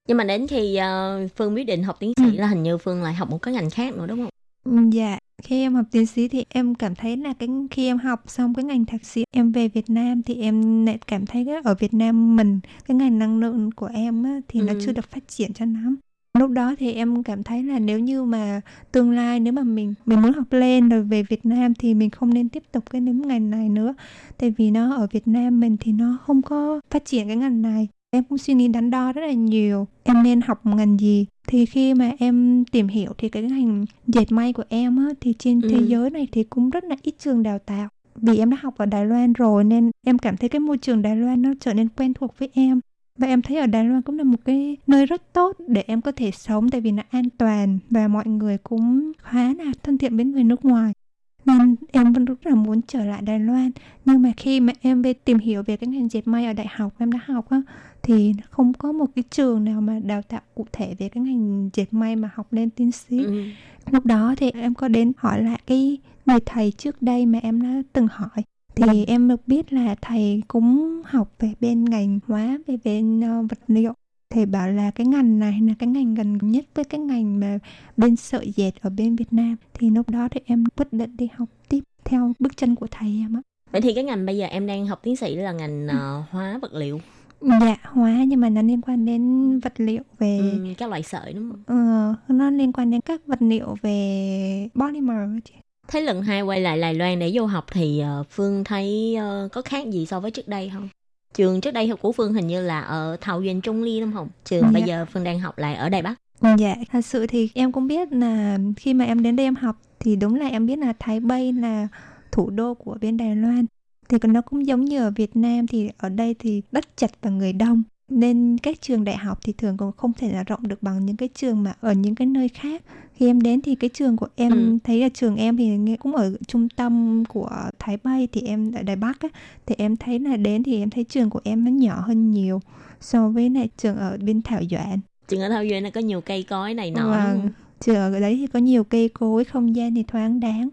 Nhưng mà đến khi à, Phương quyết định học tiến sĩ là hình như Phương lại học một cái ngành khác nữa đúng không? Ừ, Dạ, khi em học tiến sĩ thì em cảm thấy là cái khi em học xong cái ngành thạc sĩ em về Việt Nam thì em lại cảm thấy cái ở Việt Nam mình cái ngành năng lượng của em á, thì nó Ừ. chưa được phát triển cho lắm. Lúc đó thì em cảm thấy là nếu như mà tương lai nếu mà mình mình muốn học lên rồi về Việt Nam thì mình không nên tiếp tục cái ngành ngành này nữa. Tại vì nó ở Việt Nam mình thì nó không có phát triển cái ngành này. Em cũng suy nghĩ đắn đo rất là nhiều. Em nên học ngành gì? Thì khi mà em tìm hiểu thì cái ngành dệt may của em á, thì trên Ừ. thế giới này thì cũng rất là ít trường đào tạo. Vì em đã học ở Đài Loan rồi nên em cảm thấy cái môi trường Đài Loan nó trở nên quen thuộc với em. Và em thấy ở Đài Loan cũng là một cái nơi rất tốt để em có thể sống tại vì nó an toàn và mọi người cũng khá là thân thiện với người nước ngoài. Nên em vẫn rất là muốn trở lại Đài Loan. Nhưng mà khi mà em về tìm hiểu về cái ngành dệt may ở đại học em đã học á, thì không có một cái trường nào mà đào tạo cụ thể về cái ngành dệt may mà học lên tiến sĩ. Ừ. Lúc đó thì em có đến hỏi lại cái người thầy trước đây mà em đã từng hỏi thì em được biết là thầy cũng học về bên ngành hóa về bên ờ, vật liệu. Thầy bảo là cái ngành này là cái ngành gần nhất với cái ngành mà bên sợi dệt ở bên Việt Nam. Thì lúc đó thì em quyết định đi học tiếp theo bước chân của thầy em á vậy thì cái ngành bây giờ em đang học tiến sĩ là ngành à, hóa vật liệu. Dạ hóa nhưng mà nó liên quan đến vật liệu về ừ, các loại sợi đúng không? Ờ, nó liên quan đến các vật liệu về polymer chị. Thế lần hai quay lại Đài Loan để vô học thì ờ, Phương thấy ờ, có khác gì so với trước đây không trường trước đây học của Phương hình như là ở Thảo Duyên Trung Ly đúng không trường Dạ. bây giờ Phương đang học lại ở Đài Bắc Dạ, thật sự thì em cũng biết là khi mà em đến đây em học thì đúng là em biết là Thái Bay là thủ đô của bên Đài Loan. Thì nó cũng giống như ở Việt Nam thì ở đây thì đất chật và người đông. Nên các trường đại học thì thường cũng không thể là rộng được bằng những cái trường mà ở những cái nơi khác. Khi em đến thì cái trường của em Ừ. thấy là trường em thì cũng ở trung tâm của Thái Bay thì em ở Đài Bắc á, thì em thấy là đến thì em thấy trường của em nó nhỏ hơn nhiều so với lại trường ở bên Thảo Doãn. trường ở Thảo Duyên nó có nhiều cây cối này nọ Vâng, trường ở đấy thì có nhiều cây cối, không gian thì thoáng đáng.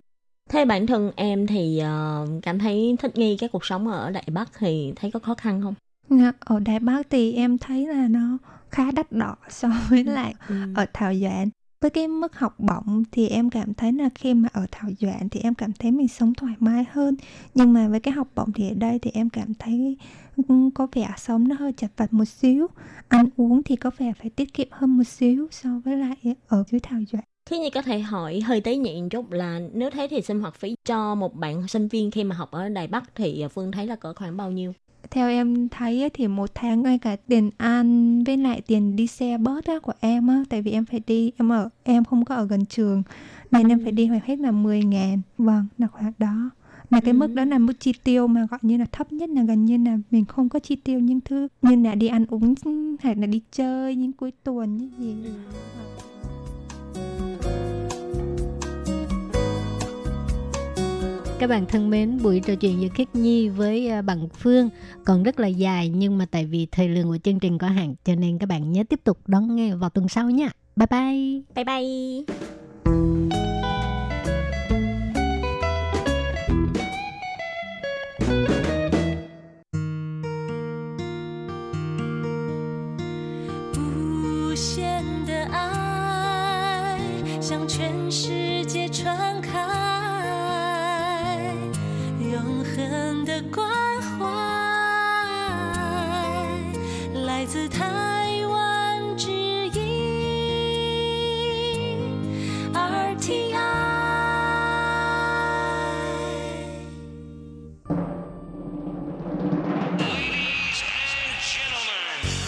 Thế bản thân em thì ờ, cảm thấy thích nghi cái cuộc sống ở Đài Bắc thì thấy có khó khăn không? Dạ, Ở Đài Bắc thì em thấy là nó khá đắt đỏ so với lại Ừ. ở Thảo Doãn. Với cái mức học bổng thì em cảm thấy là khi mà ở Thảo Doãn thì em cảm thấy mình sống thoải mái hơn. Nhưng mà với cái học bổng thì ở đây thì em cảm thấy ừ, có vẻ sống nó hơi chật vật một xíu. Ăn uống thì có vẻ phải tiết kiệm hơn một xíu so với lại ở dưới Thảo Doãn. Thế như có thể hỏi hơi tế nhị chút là nếu thế thì sinh hoạt phí cho một bạn sinh viên khi mà học ở Đài Bắc thì Phương thấy là cỡ khoảng bao nhiêu? Theo em thấy ấy, thì một tháng ngay cả tiền ăn với lại tiền đi xe bus á, của em á tại vì em phải đi em ở em không có ở gần trường nên em phải đi khoảng hết là 10 ngàn. Vâng là khoảng đó. Là cái mức đó là mức chi tiêu mà gọi như là thấp nhất là gần như là mình không có chi tiêu những thứ như là đi ăn uống hay là đi chơi những cuối tuần như gì Các bạn thân mến, buổi trò chuyện giữa Khiết Nhi với à, Bằng Phương còn rất là dài nhưng mà tại vì thời lượng của chương trình có hạn cho nên các bạn nhớ tiếp tục đón nghe vào tuần sau nha. Bye bye. Bye bye. "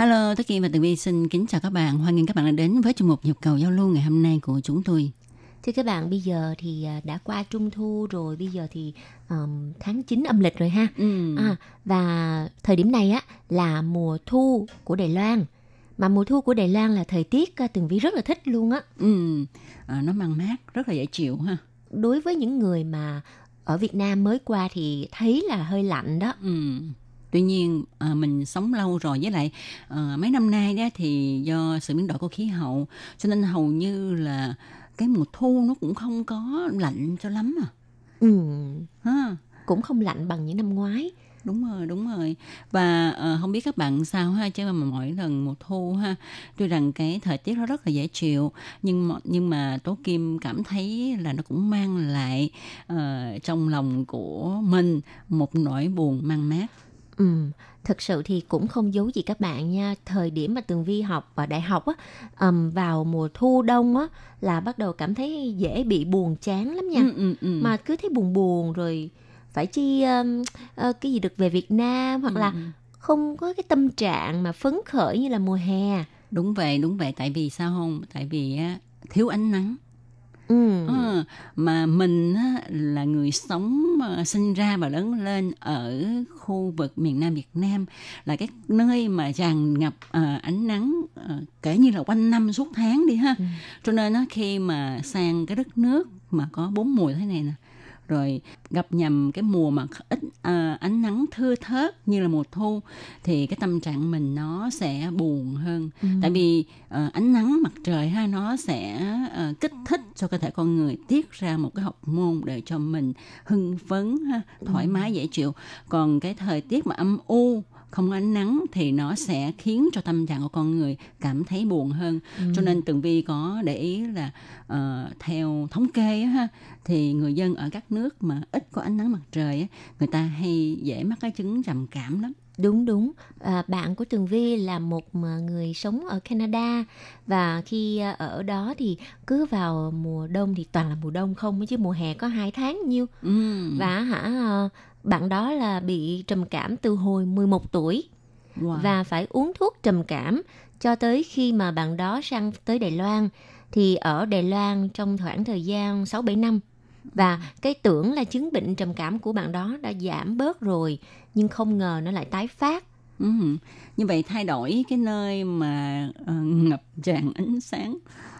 Hello, Tất Kim và Tường Vi xin kính chào các bạn. Hoan nghênh các bạn đã đến với chương mục nhập cầu giao lưu ngày hôm nay của chúng tôi. Thưa các bạn, bây giờ thì à, đã qua Trung Thu rồi, bây giờ thì um, tháng 9 âm lịch rồi ha. Ừ. À, và thời điểm này á là mùa thu của Đài Loan. Mà mùa thu của Đài Loan là thời tiết à, Tường Vi rất là thích luôn á. Ừ, à, nó mang mát, rất là dễ chịu ha. Đối với những người mà ở Việt Nam mới qua thì thấy là hơi lạnh đó. Ừ. Tuy nhiên à, mình sống lâu rồi với lại à, mấy năm nay đó thì do sự biến đổi của khí hậu cho nên hầu như là cái mùa thu nó cũng không có lạnh cho lắm à. Ừ, Ha. cũng không lạnh bằng những năm ngoái. Đúng rồi, đúng rồi. Và ờ, không biết các bạn sao ha, chứ mà mỗi lần mùa thu ha, tuy rằng cái thời tiết nó rất là dễ chịu, nhưng mà, nhưng mà Tố Kim cảm thấy là nó cũng mang lại ờ, trong lòng của mình một nỗi buồn mang mát. Ừ, thực sự thì cũng không giấu gì các bạn nha. Thời điểm mà Tường Vi học ở đại học á, ừm, vào mùa thu đông á là bắt đầu cảm thấy dễ bị buồn chán lắm nha. Ừ, ừ, ừ. Mà cứ thấy buồn buồn rồi phải chi um, ờ, cái gì được về Việt Nam hoặc Ừ, là ừ. không có cái tâm trạng mà phấn khởi như là mùa hè. Đúng vậy, đúng vậy. Tại vì sao không? Tại vì á, thiếu ánh nắng. Ừ. Ờ, mà mình á, là người sống ờ, sinh ra và lớn lên ở khu vực miền Nam Việt Nam là cái nơi mà tràn ngập ờ, ánh nắng kể như là quanh năm suốt tháng đi ha. Cho nên á, khi mà sang cái đất nước mà có bốn mùa thế này nè rồi gặp nhầm cái mùa mà ít ờ, ánh nắng thưa thớt như là mùa thu thì cái tâm trạng mình nó sẽ buồn hơn. Ừ. tại vì ờ, ánh nắng mặt trời ha nó sẽ ờ, kích thích cho cơ thể con người tiết ra một cái học môn để cho mình hưng phấn ha, thoải mái dễ chịu. Còn cái thời tiết mà âm u không ánh nắng thì nó sẽ khiến cho tâm trạng của con người cảm thấy buồn hơn. Cho nên tường vi có để ý là ờ, theo thống kê ha thì người dân ở các nước mà ít có ánh nắng mặt trời người ta hay dễ mắc cái chứng trầm cảm lắm. Đúng đúng, à, bạn của Tường Vi là một mà người sống ở Canada và khi à, ở đó thì cứ vào mùa đông thì toàn là mùa đông không chứ mùa hè có hai tháng nhiêu. Ừ. và hả bạn đó là bị trầm cảm từ hồi 11 tuổi Wow. và phải uống thuốc trầm cảm cho tới khi mà bạn đó sang tới Đài Loan thì ở Đài Loan trong khoảng thời gian 6-7 năm và cái tưởng là chứng bệnh trầm cảm của bạn đó đã giảm bớt rồi nhưng không ngờ nó lại tái phát Ừ. Như vậy thay đổi cái nơi mà ờ, ngập tràn ánh sáng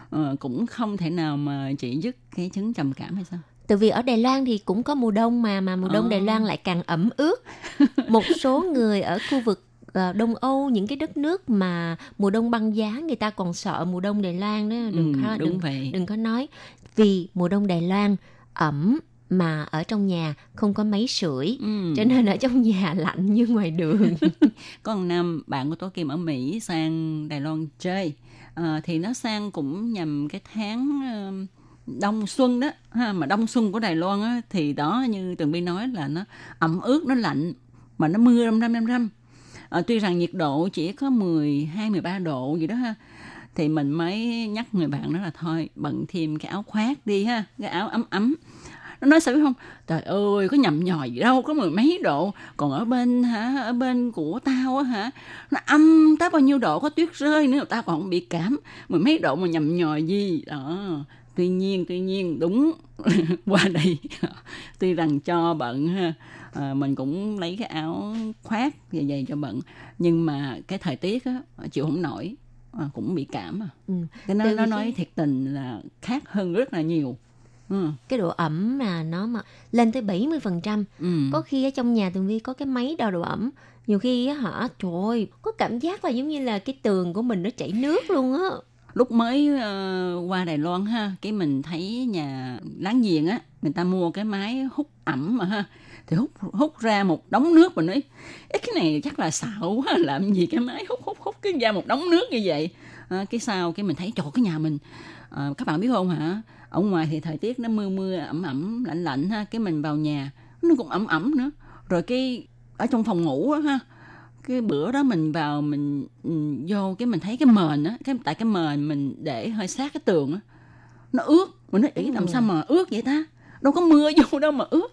ờ, cũng không thể nào mà chỉ dứt cái chứng trầm cảm hay sao? Tại vì ở Đài Loan thì cũng có mùa đông mà mà mùa đông Ờ. Đài Loan lại càng ẩm ướt. Một số người ở khu vực ờ, Đông Âu những cái đất nước mà mùa đông băng giá người ta còn sợ mùa đông Đài Loan đó đừng Ừ, có đừng, vậy. đừng có nói vì mùa đông Đài Loan ẩm mà ở trong nhà không có máy sưởi Ừ. cho nên ở trong nhà lạnh như ngoài đường. Có một năm bạn của Tố Kim ở Mỹ sang Đài Loan chơi à, thì nó sang cũng nhằm cái tháng ờ, đông xuân đó ha mà đông xuân của Đài Loan á, thì đó như Tường bi nói là nó ẩm ướt nó lạnh mà nó mưa râm râm râm râm. À, tuy rằng nhiệt độ chỉ có 12 13 độ gì đó ha thì mình mới nhắc người bạn đó là thôi bận thêm cái áo khoác đi ha cái áo ấm ấm. Nó nói sao biết không? Trời ơi có nhầm nhòi gì đâu có mười mấy độ. Còn ở bên hả ở bên của tao á hả nó âm tới bao nhiêu độ có tuyết rơi nữa tao còn không bị cảm. Mười mấy độ mà nhầm nhòi gì? Đó tuy nhiên tuy nhiên đúng qua đây tuy rằng cho bận ha à, mình cũng lấy cái áo khoác và dày cho bận nhưng mà cái thời tiết á chịu không nổi à, cũng bị cảm à Ừ. cái nó nó nói thiệt tình là khác hơn rất là nhiều ừ. cái độ ẩm mà nó mà lên tới 70% Ừ. có khi ở trong nhà tường vi có cái máy đo độ ẩm nhiều khi á hả trời ơi, có cảm giác là giống như là cái tường của mình nó chảy nước luôn á lúc mới uh, qua Đài Loan ha cái mình thấy nhà láng giềng á người ta mua cái máy hút ẩm mà ha thì hút hút ra một đống nước mình nói "Ê, cái này chắc là xạo quá làm gì cái máy hút hút hút cái ra một đống nước như vậy? À, cái sau cái mình thấy chỗ cái nhà mình à, các bạn biết không hả? Ở ngoài thì thời tiết nó mưa mưa ẩm ẩm lạnh lạnh ha cái mình vào nhà nó cũng ẩm ẩm nữa. Rồi cái ở trong phòng ngủ á ha cái bữa đó mình vào mình ừ, vô cái mình thấy cái mền á cái tại cái mền mình để hơi sát cái tường á nó ướt mình nói ý làm sao mà ướt vậy ta? Đâu có mưa vô đâu mà ướt.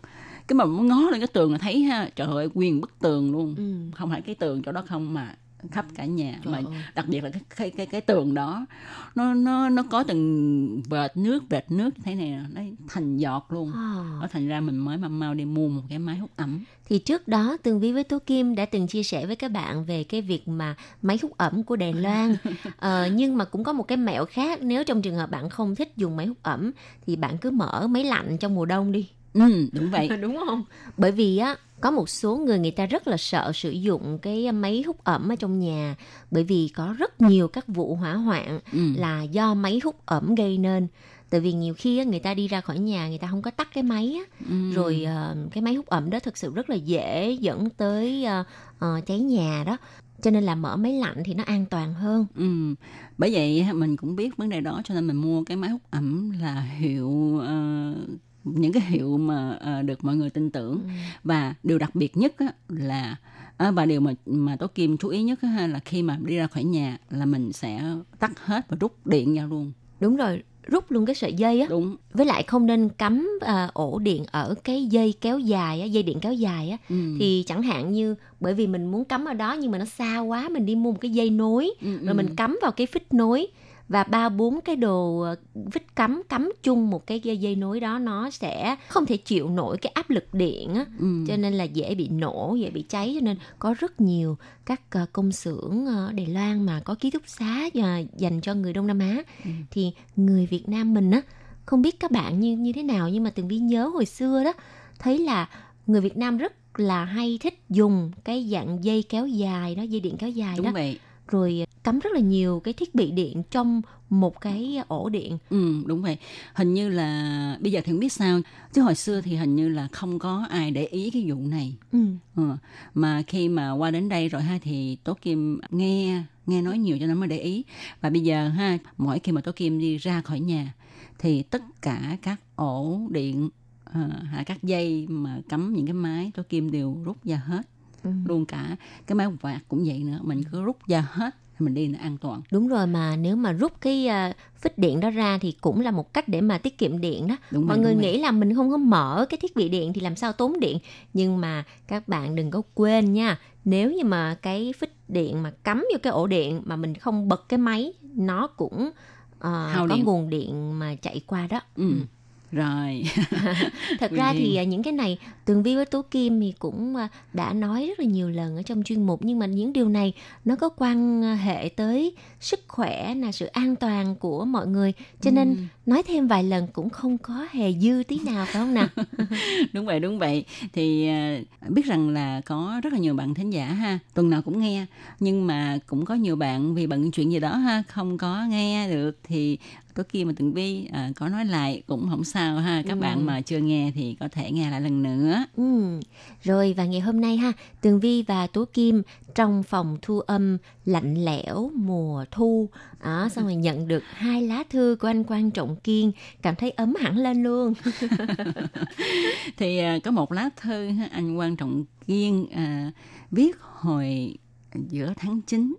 Cái mà ngó lên cái tường là thấy ha trời ơi nguyên bức tường luôn. Không phải cái tường chỗ đó không mà khắp cả nhà Trời mà ơi. đặc biệt là cái cái cái cái tường đó nó nó nó có từng vệt nước vệt nước thế này nó thành giọt luôn. À. nó thành ra mình mới mau mau đi mua một cái máy hút ẩm. Thì trước đó tường vi với tố kim đã từng chia sẻ với các bạn về cái việc mà máy hút ẩm của đài loan. Ờ, nhưng mà cũng có một cái mẹo khác nếu trong trường hợp bạn không thích dùng máy hút ẩm thì bạn cứ mở máy lạnh trong mùa đông đi ừ đúng vậy. Đúng không? Bởi vì á có một số người người ta rất là sợ sử dụng cái máy hút ẩm ở trong nhà. Bởi vì có rất nhiều các vụ hỏa hoạn Ừ. là do máy hút ẩm gây nên. Tại vì nhiều khi á, người ta đi ra khỏi nhà người ta không có tắt cái máy á. Ừ. rồi ờ, cái máy hút ẩm đó thực sự rất là dễ dẫn tới ờ, ờ, cháy nhà đó. Cho nên là mở máy lạnh thì nó an toàn hơn. Ừ. Bởi vậy mình cũng biết vấn đề đó cho nên mình mua cái máy hút ẩm là hiệu ờ, những cái hiệu mà ờ, được mọi người tin tưởng. Và điều đặc biệt nhất á, là à, và điều mà mà tố kim chú ý nhất á, ha, là khi mà đi ra khỏi nhà là mình sẽ tắt hết và rút điện ra luôn. Đúng rồi rút luôn cái sợi dây á. Đúng. Với lại không nên cắm à, ổ điện ở cái dây kéo dài á dây điện kéo dài á. Ừ. thì chẳng hạn như bởi vì mình muốn cắm ở đó nhưng mà nó xa quá mình đi mua một cái dây nối Ừ, rồi ừ. mình cắm vào cái phích nối và ba bốn cái đồ ờ, vít cắm cắm chung một cái dây, dây nối đó nó sẽ không thể chịu nổi cái áp lực điện á Ừ. cho nên là dễ bị nổ dễ bị cháy cho nên có rất nhiều các ờ, công xưởng ở Đài Loan mà có ký túc xá dành cho người Đông Nam Á Ừ. thì người Việt Nam mình á không biết các bạn như như thế nào nhưng mà từng vi nhớ hồi xưa đó thấy là người Việt Nam rất là hay thích dùng cái dạng dây kéo dài đó dây điện kéo dài đúng đó vậy rồi cắm rất là nhiều cái thiết bị điện trong một cái ổ điện Ừ, đúng vậy. Hình như là bây giờ thì không biết sao, chứ hồi xưa thì hình như là không có ai để ý cái vụ này. ừ. Ừ. Mà khi mà qua đến đây rồi ha thì Tố Kim nghe nghe nói nhiều cho nên mới để ý. Và bây giờ ha, mỗi khi mà Tố Kim đi ra khỏi nhà thì tất cả các ổ điện hay các dây mà cắm những cái máy Tố Kim đều rút ra hết. Ừ. Luôn cả cái máy quạt cũng vậy nữa, mình cứ rút ra hết thì mình đi nó an toàn. đúng rồi mà nếu mà rút cái à, phích điện đó ra thì cũng là một cách để mà tiết kiệm điện đó Đúng mọi rồi, người đúng rồi. nghĩ là mình không có mở cái thiết bị điện thì làm sao tốn điện nhưng mà các bạn đừng có quên nha nếu như mà cái phích điện mà cắm vô cái ổ điện mà mình không bật cái máy nó cũng Hao có điện. nguồn điện mà chạy qua đó Ừ. Rồi. thật ra thì à, những cái này tường vi với tố kim thì cũng à, đã nói rất là nhiều lần ở trong chuyên mục nhưng mà những điều này nó có quan hệ tới sức khỏe là sự an toàn của mọi người. Cho nên nói thêm vài lần cũng không có hề dư tí nào phải không nào? Đúng vậy đúng vậy. Thì à, biết rằng là có rất là nhiều bạn thính giả ha tuần nào cũng nghe. Nhưng mà cũng có nhiều bạn vì bận chuyện gì đó ha không có nghe được thì Tố Kim và Tường Vi à, có nói lại cũng không sao ha. Các Ừ. bạn mà chưa nghe thì có thể nghe lại lần nữa. Ừ. Rồi và ngày hôm nay ha, Tường Vi và Tố Kim trong phòng thu âm lạnh lẽo mùa thu, đó, xong rồi nhận được hai lá thư của anh Quan Trọng Kiên, cảm thấy ấm hẳn lên luôn. thì à, có một lá thư ha, anh quan trọng kiên à, viết hồi giữa tháng 9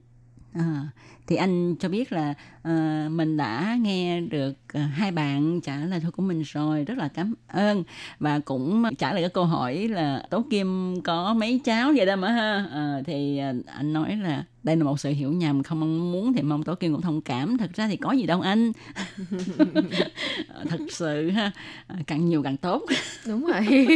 à, thì anh cho biết là à, mình đã nghe được à, hai bạn trả lời thư của mình rồi rất là cảm ơn. Và cũng trả lời cái câu hỏi là tố kim có mấy cháu vậy đó mà ha? À, thì anh nói là đây là một sự hiểu nhầm không mong muốn thì mong tố kim cũng thông cảm. Thật ra thì có gì đâu anh. Thật sự ha càng nhiều càng tốt. Đúng rồi.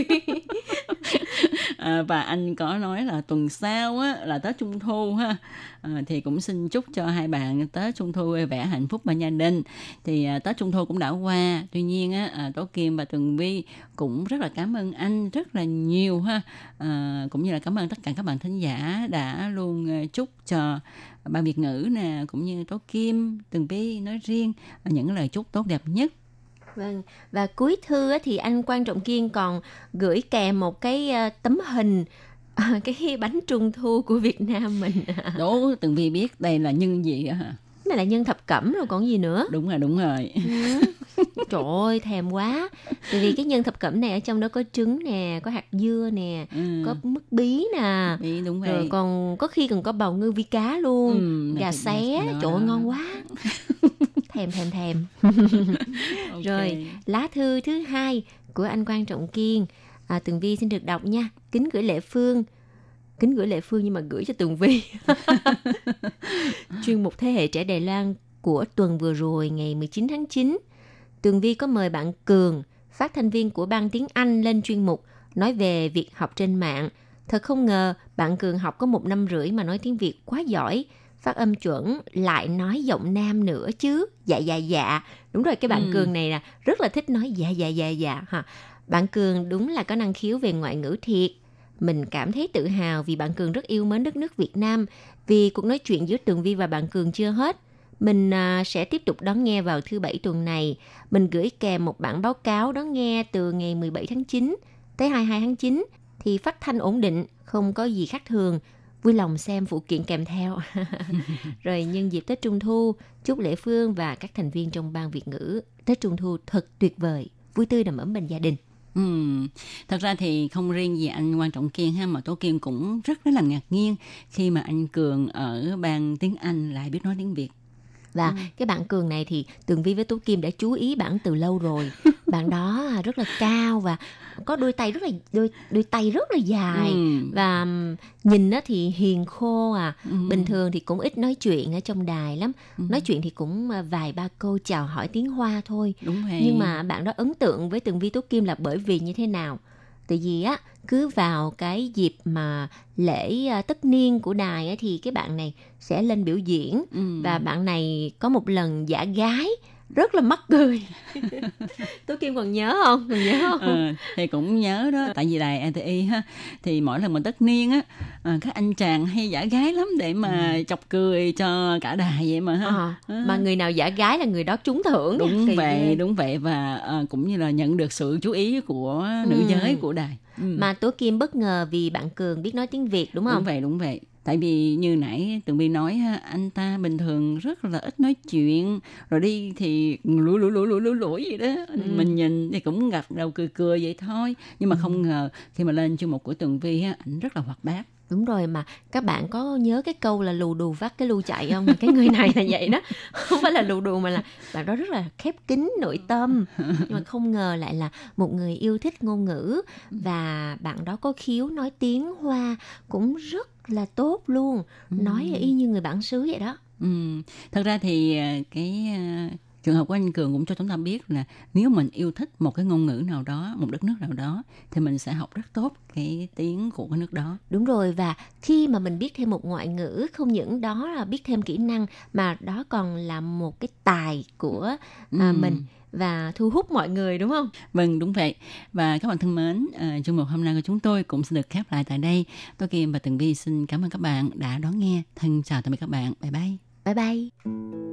à, và anh có nói là tuần sau á, là Tết Trung Thu ha. À, thì cũng xin chúc cho hai hai bạn Tết Trung Thu vui vẻ hạnh phúc bên gia đình. Thì à, Tết Trung Thu cũng đã qua. Tuy nhiên á, à, Tố Kim và Tường Vi cũng rất là cảm ơn anh rất là nhiều ha. À, cũng như là cảm ơn tất cả các bạn thính giả đã luôn à, chúc cho ban Việt ngữ nè cũng như Tố Kim Tường Vi nói riêng những lời chúc tốt đẹp nhất. Vâng, và cuối thư á, thì anh Quan Trọng Kiên còn gửi kèm một cái tấm hình ờ, cái bánh trung thu của Việt Nam mình. đố Tường Vi biết đây là nhân gì á hả Này là nhân thập cẩm rồi còn gì nữa. đúng rồi đúng rồi Ừ. Trời ơi, thèm quá. Tại vì cái nhân thập cẩm này ở trong đó có trứng nè, có hạt dưa nè, Ừ. có mứt bí nè. Bí, đúng Rồi vậy. còn có khi còn có bào ngư vi cá luôn. Ừ, gà xé, đó, trời ơi đó. ngon quá. thèm thèm thèm. Rồi, lá thư thứ hai của anh Quan Trọng Kiên. À, Tường Vi xin được đọc nha. Kính gửi Lệ Phương. Kính gửi Lệ Phương nhưng mà gửi cho Tường Vi. Chuyên mục Thế hệ trẻ Đài Loan của tuần vừa rồi ngày 19 tháng 9. Tường Vi có mời bạn Cường, phát thanh viên của ban tiếng Anh lên chuyên mục nói về việc học trên mạng. Thật không ngờ bạn Cường học có một năm rưỡi mà nói tiếng Việt quá giỏi. Phát âm chuẩn, lại nói giọng nam nữa chứ. Dạ dạ dạ. Đúng rồi, cái bạn Ừ. Cường này là rất là thích nói dạ dạ dạ dạ. ha. Bạn Cường đúng là có năng khiếu về ngoại ngữ thiệt. Mình cảm thấy tự hào vì bạn Cường rất yêu mến đất nước Việt Nam. Vì cuộc nói chuyện giữa Tường Vi và bạn Cường chưa hết. Mình à, sẽ tiếp tục đón nghe vào thứ bảy tuần này. Mình gửi kèm một bản báo cáo đón nghe từ ngày 17 tháng 9 tới 22 tháng 9 thì phát thanh ổn định, không có gì khác thường. Vui lòng xem phụ kiện kèm theo. Rồi nhân dịp Tết Trung Thu, chúc Lễ Phương và các thành viên trong ban Việt ngữ Tết Trung Thu thật tuyệt vời, vui tươi đầm ấm bên gia đình. Ừ. Thật ra thì không riêng gì anh Quan Trọng Kiên ha, mà Tố Kim cũng rất rất là ngạc nhiên khi mà anh Cường ở ban tiếng Anh lại biết nói tiếng Việt. Và Ừ. cái bạn Cường này thì Tường Vi với Tú Kim đã chú ý bạn từ lâu rồi. bạn đó à, rất là cao và có đôi tay rất là đôi đôi tay rất là dài Ừ. và nhìn á thì hiền khô à. Ừ. Bình thường thì cũng ít nói chuyện ở trong đài lắm. Nói chuyện thì cũng à, vài ba câu chào hỏi tiếng Hoa thôi. Đúng vậy. Nhưng mà bạn đó ấn tượng với Tường Vi Tú Kim là bởi vì như thế nào? Tại vì á cứ vào cái dịp mà lễ à, tất niên của đài á, thì cái bạn này sẽ lên biểu diễn Ừ. và bạn này có một lần giả gái rất là mắc cười. Tú Kim còn nhớ không? Còn nhớ không? Ờ, thì cũng nhớ đó tại vì đài RTI ha thì mỗi lần mà tất niên á à, các anh chàng hay giả gái lắm để mà chọc cười cho cả đài vậy mà ha Ờ, mà người nào giả gái là người đó trúng thưởng đúng vậy đúng vậy và à, cũng như là nhận được sự chú ý của nữ Ừ. giới của đài Ừ. Mà Tố Kim bất ngờ vì bạn Cường biết nói tiếng Việt đúng không? đúng vậy đúng vậy tại vì như nãy tường vi nói anh ta bình thường rất là ít nói chuyện rồi đi thì lủi lủi lủi lủi lủi lủi vậy đó Ừ. mình nhìn thì cũng gật đầu cười cười vậy thôi nhưng mà không ngờ khi mà lên chương mục của tường vi á ảnh rất là hoạt bát Đúng rồi mà các bạn có nhớ cái câu là lù đù vắt cái lu chạy không? Cái người này là vậy đó. Không phải là lù đù mà là bạn đó rất là khép kín nội tâm. Nhưng mà không ngờ lại là một người yêu thích ngôn ngữ và bạn đó có khiếu nói tiếng Hoa cũng rất là tốt luôn. Nói y như người bản xứ vậy đó. Ừ. Thật ra thì à, cái à, trường hợp của anh Cường cũng cho chúng ta biết là nếu mình yêu thích một cái ngôn ngữ nào đó, một đất nước nào đó thì mình sẽ học rất tốt cái tiếng của cái nước đó. Đúng rồi và khi mà mình biết thêm một ngoại ngữ không những đó là biết thêm kỹ năng mà đó còn là một cái tài của à, Ừ. mình và thu hút mọi người đúng không? Vâng, đúng vậy. Và các bạn thân mến, à, chương mục hôm nay của chúng tôi cũng sẽ được khép lại tại đây. Tôi Kim và Tường Vi xin cảm ơn các bạn đã đón nghe. Thân chào tạm biệt các bạn. Bye bye. Bye bye.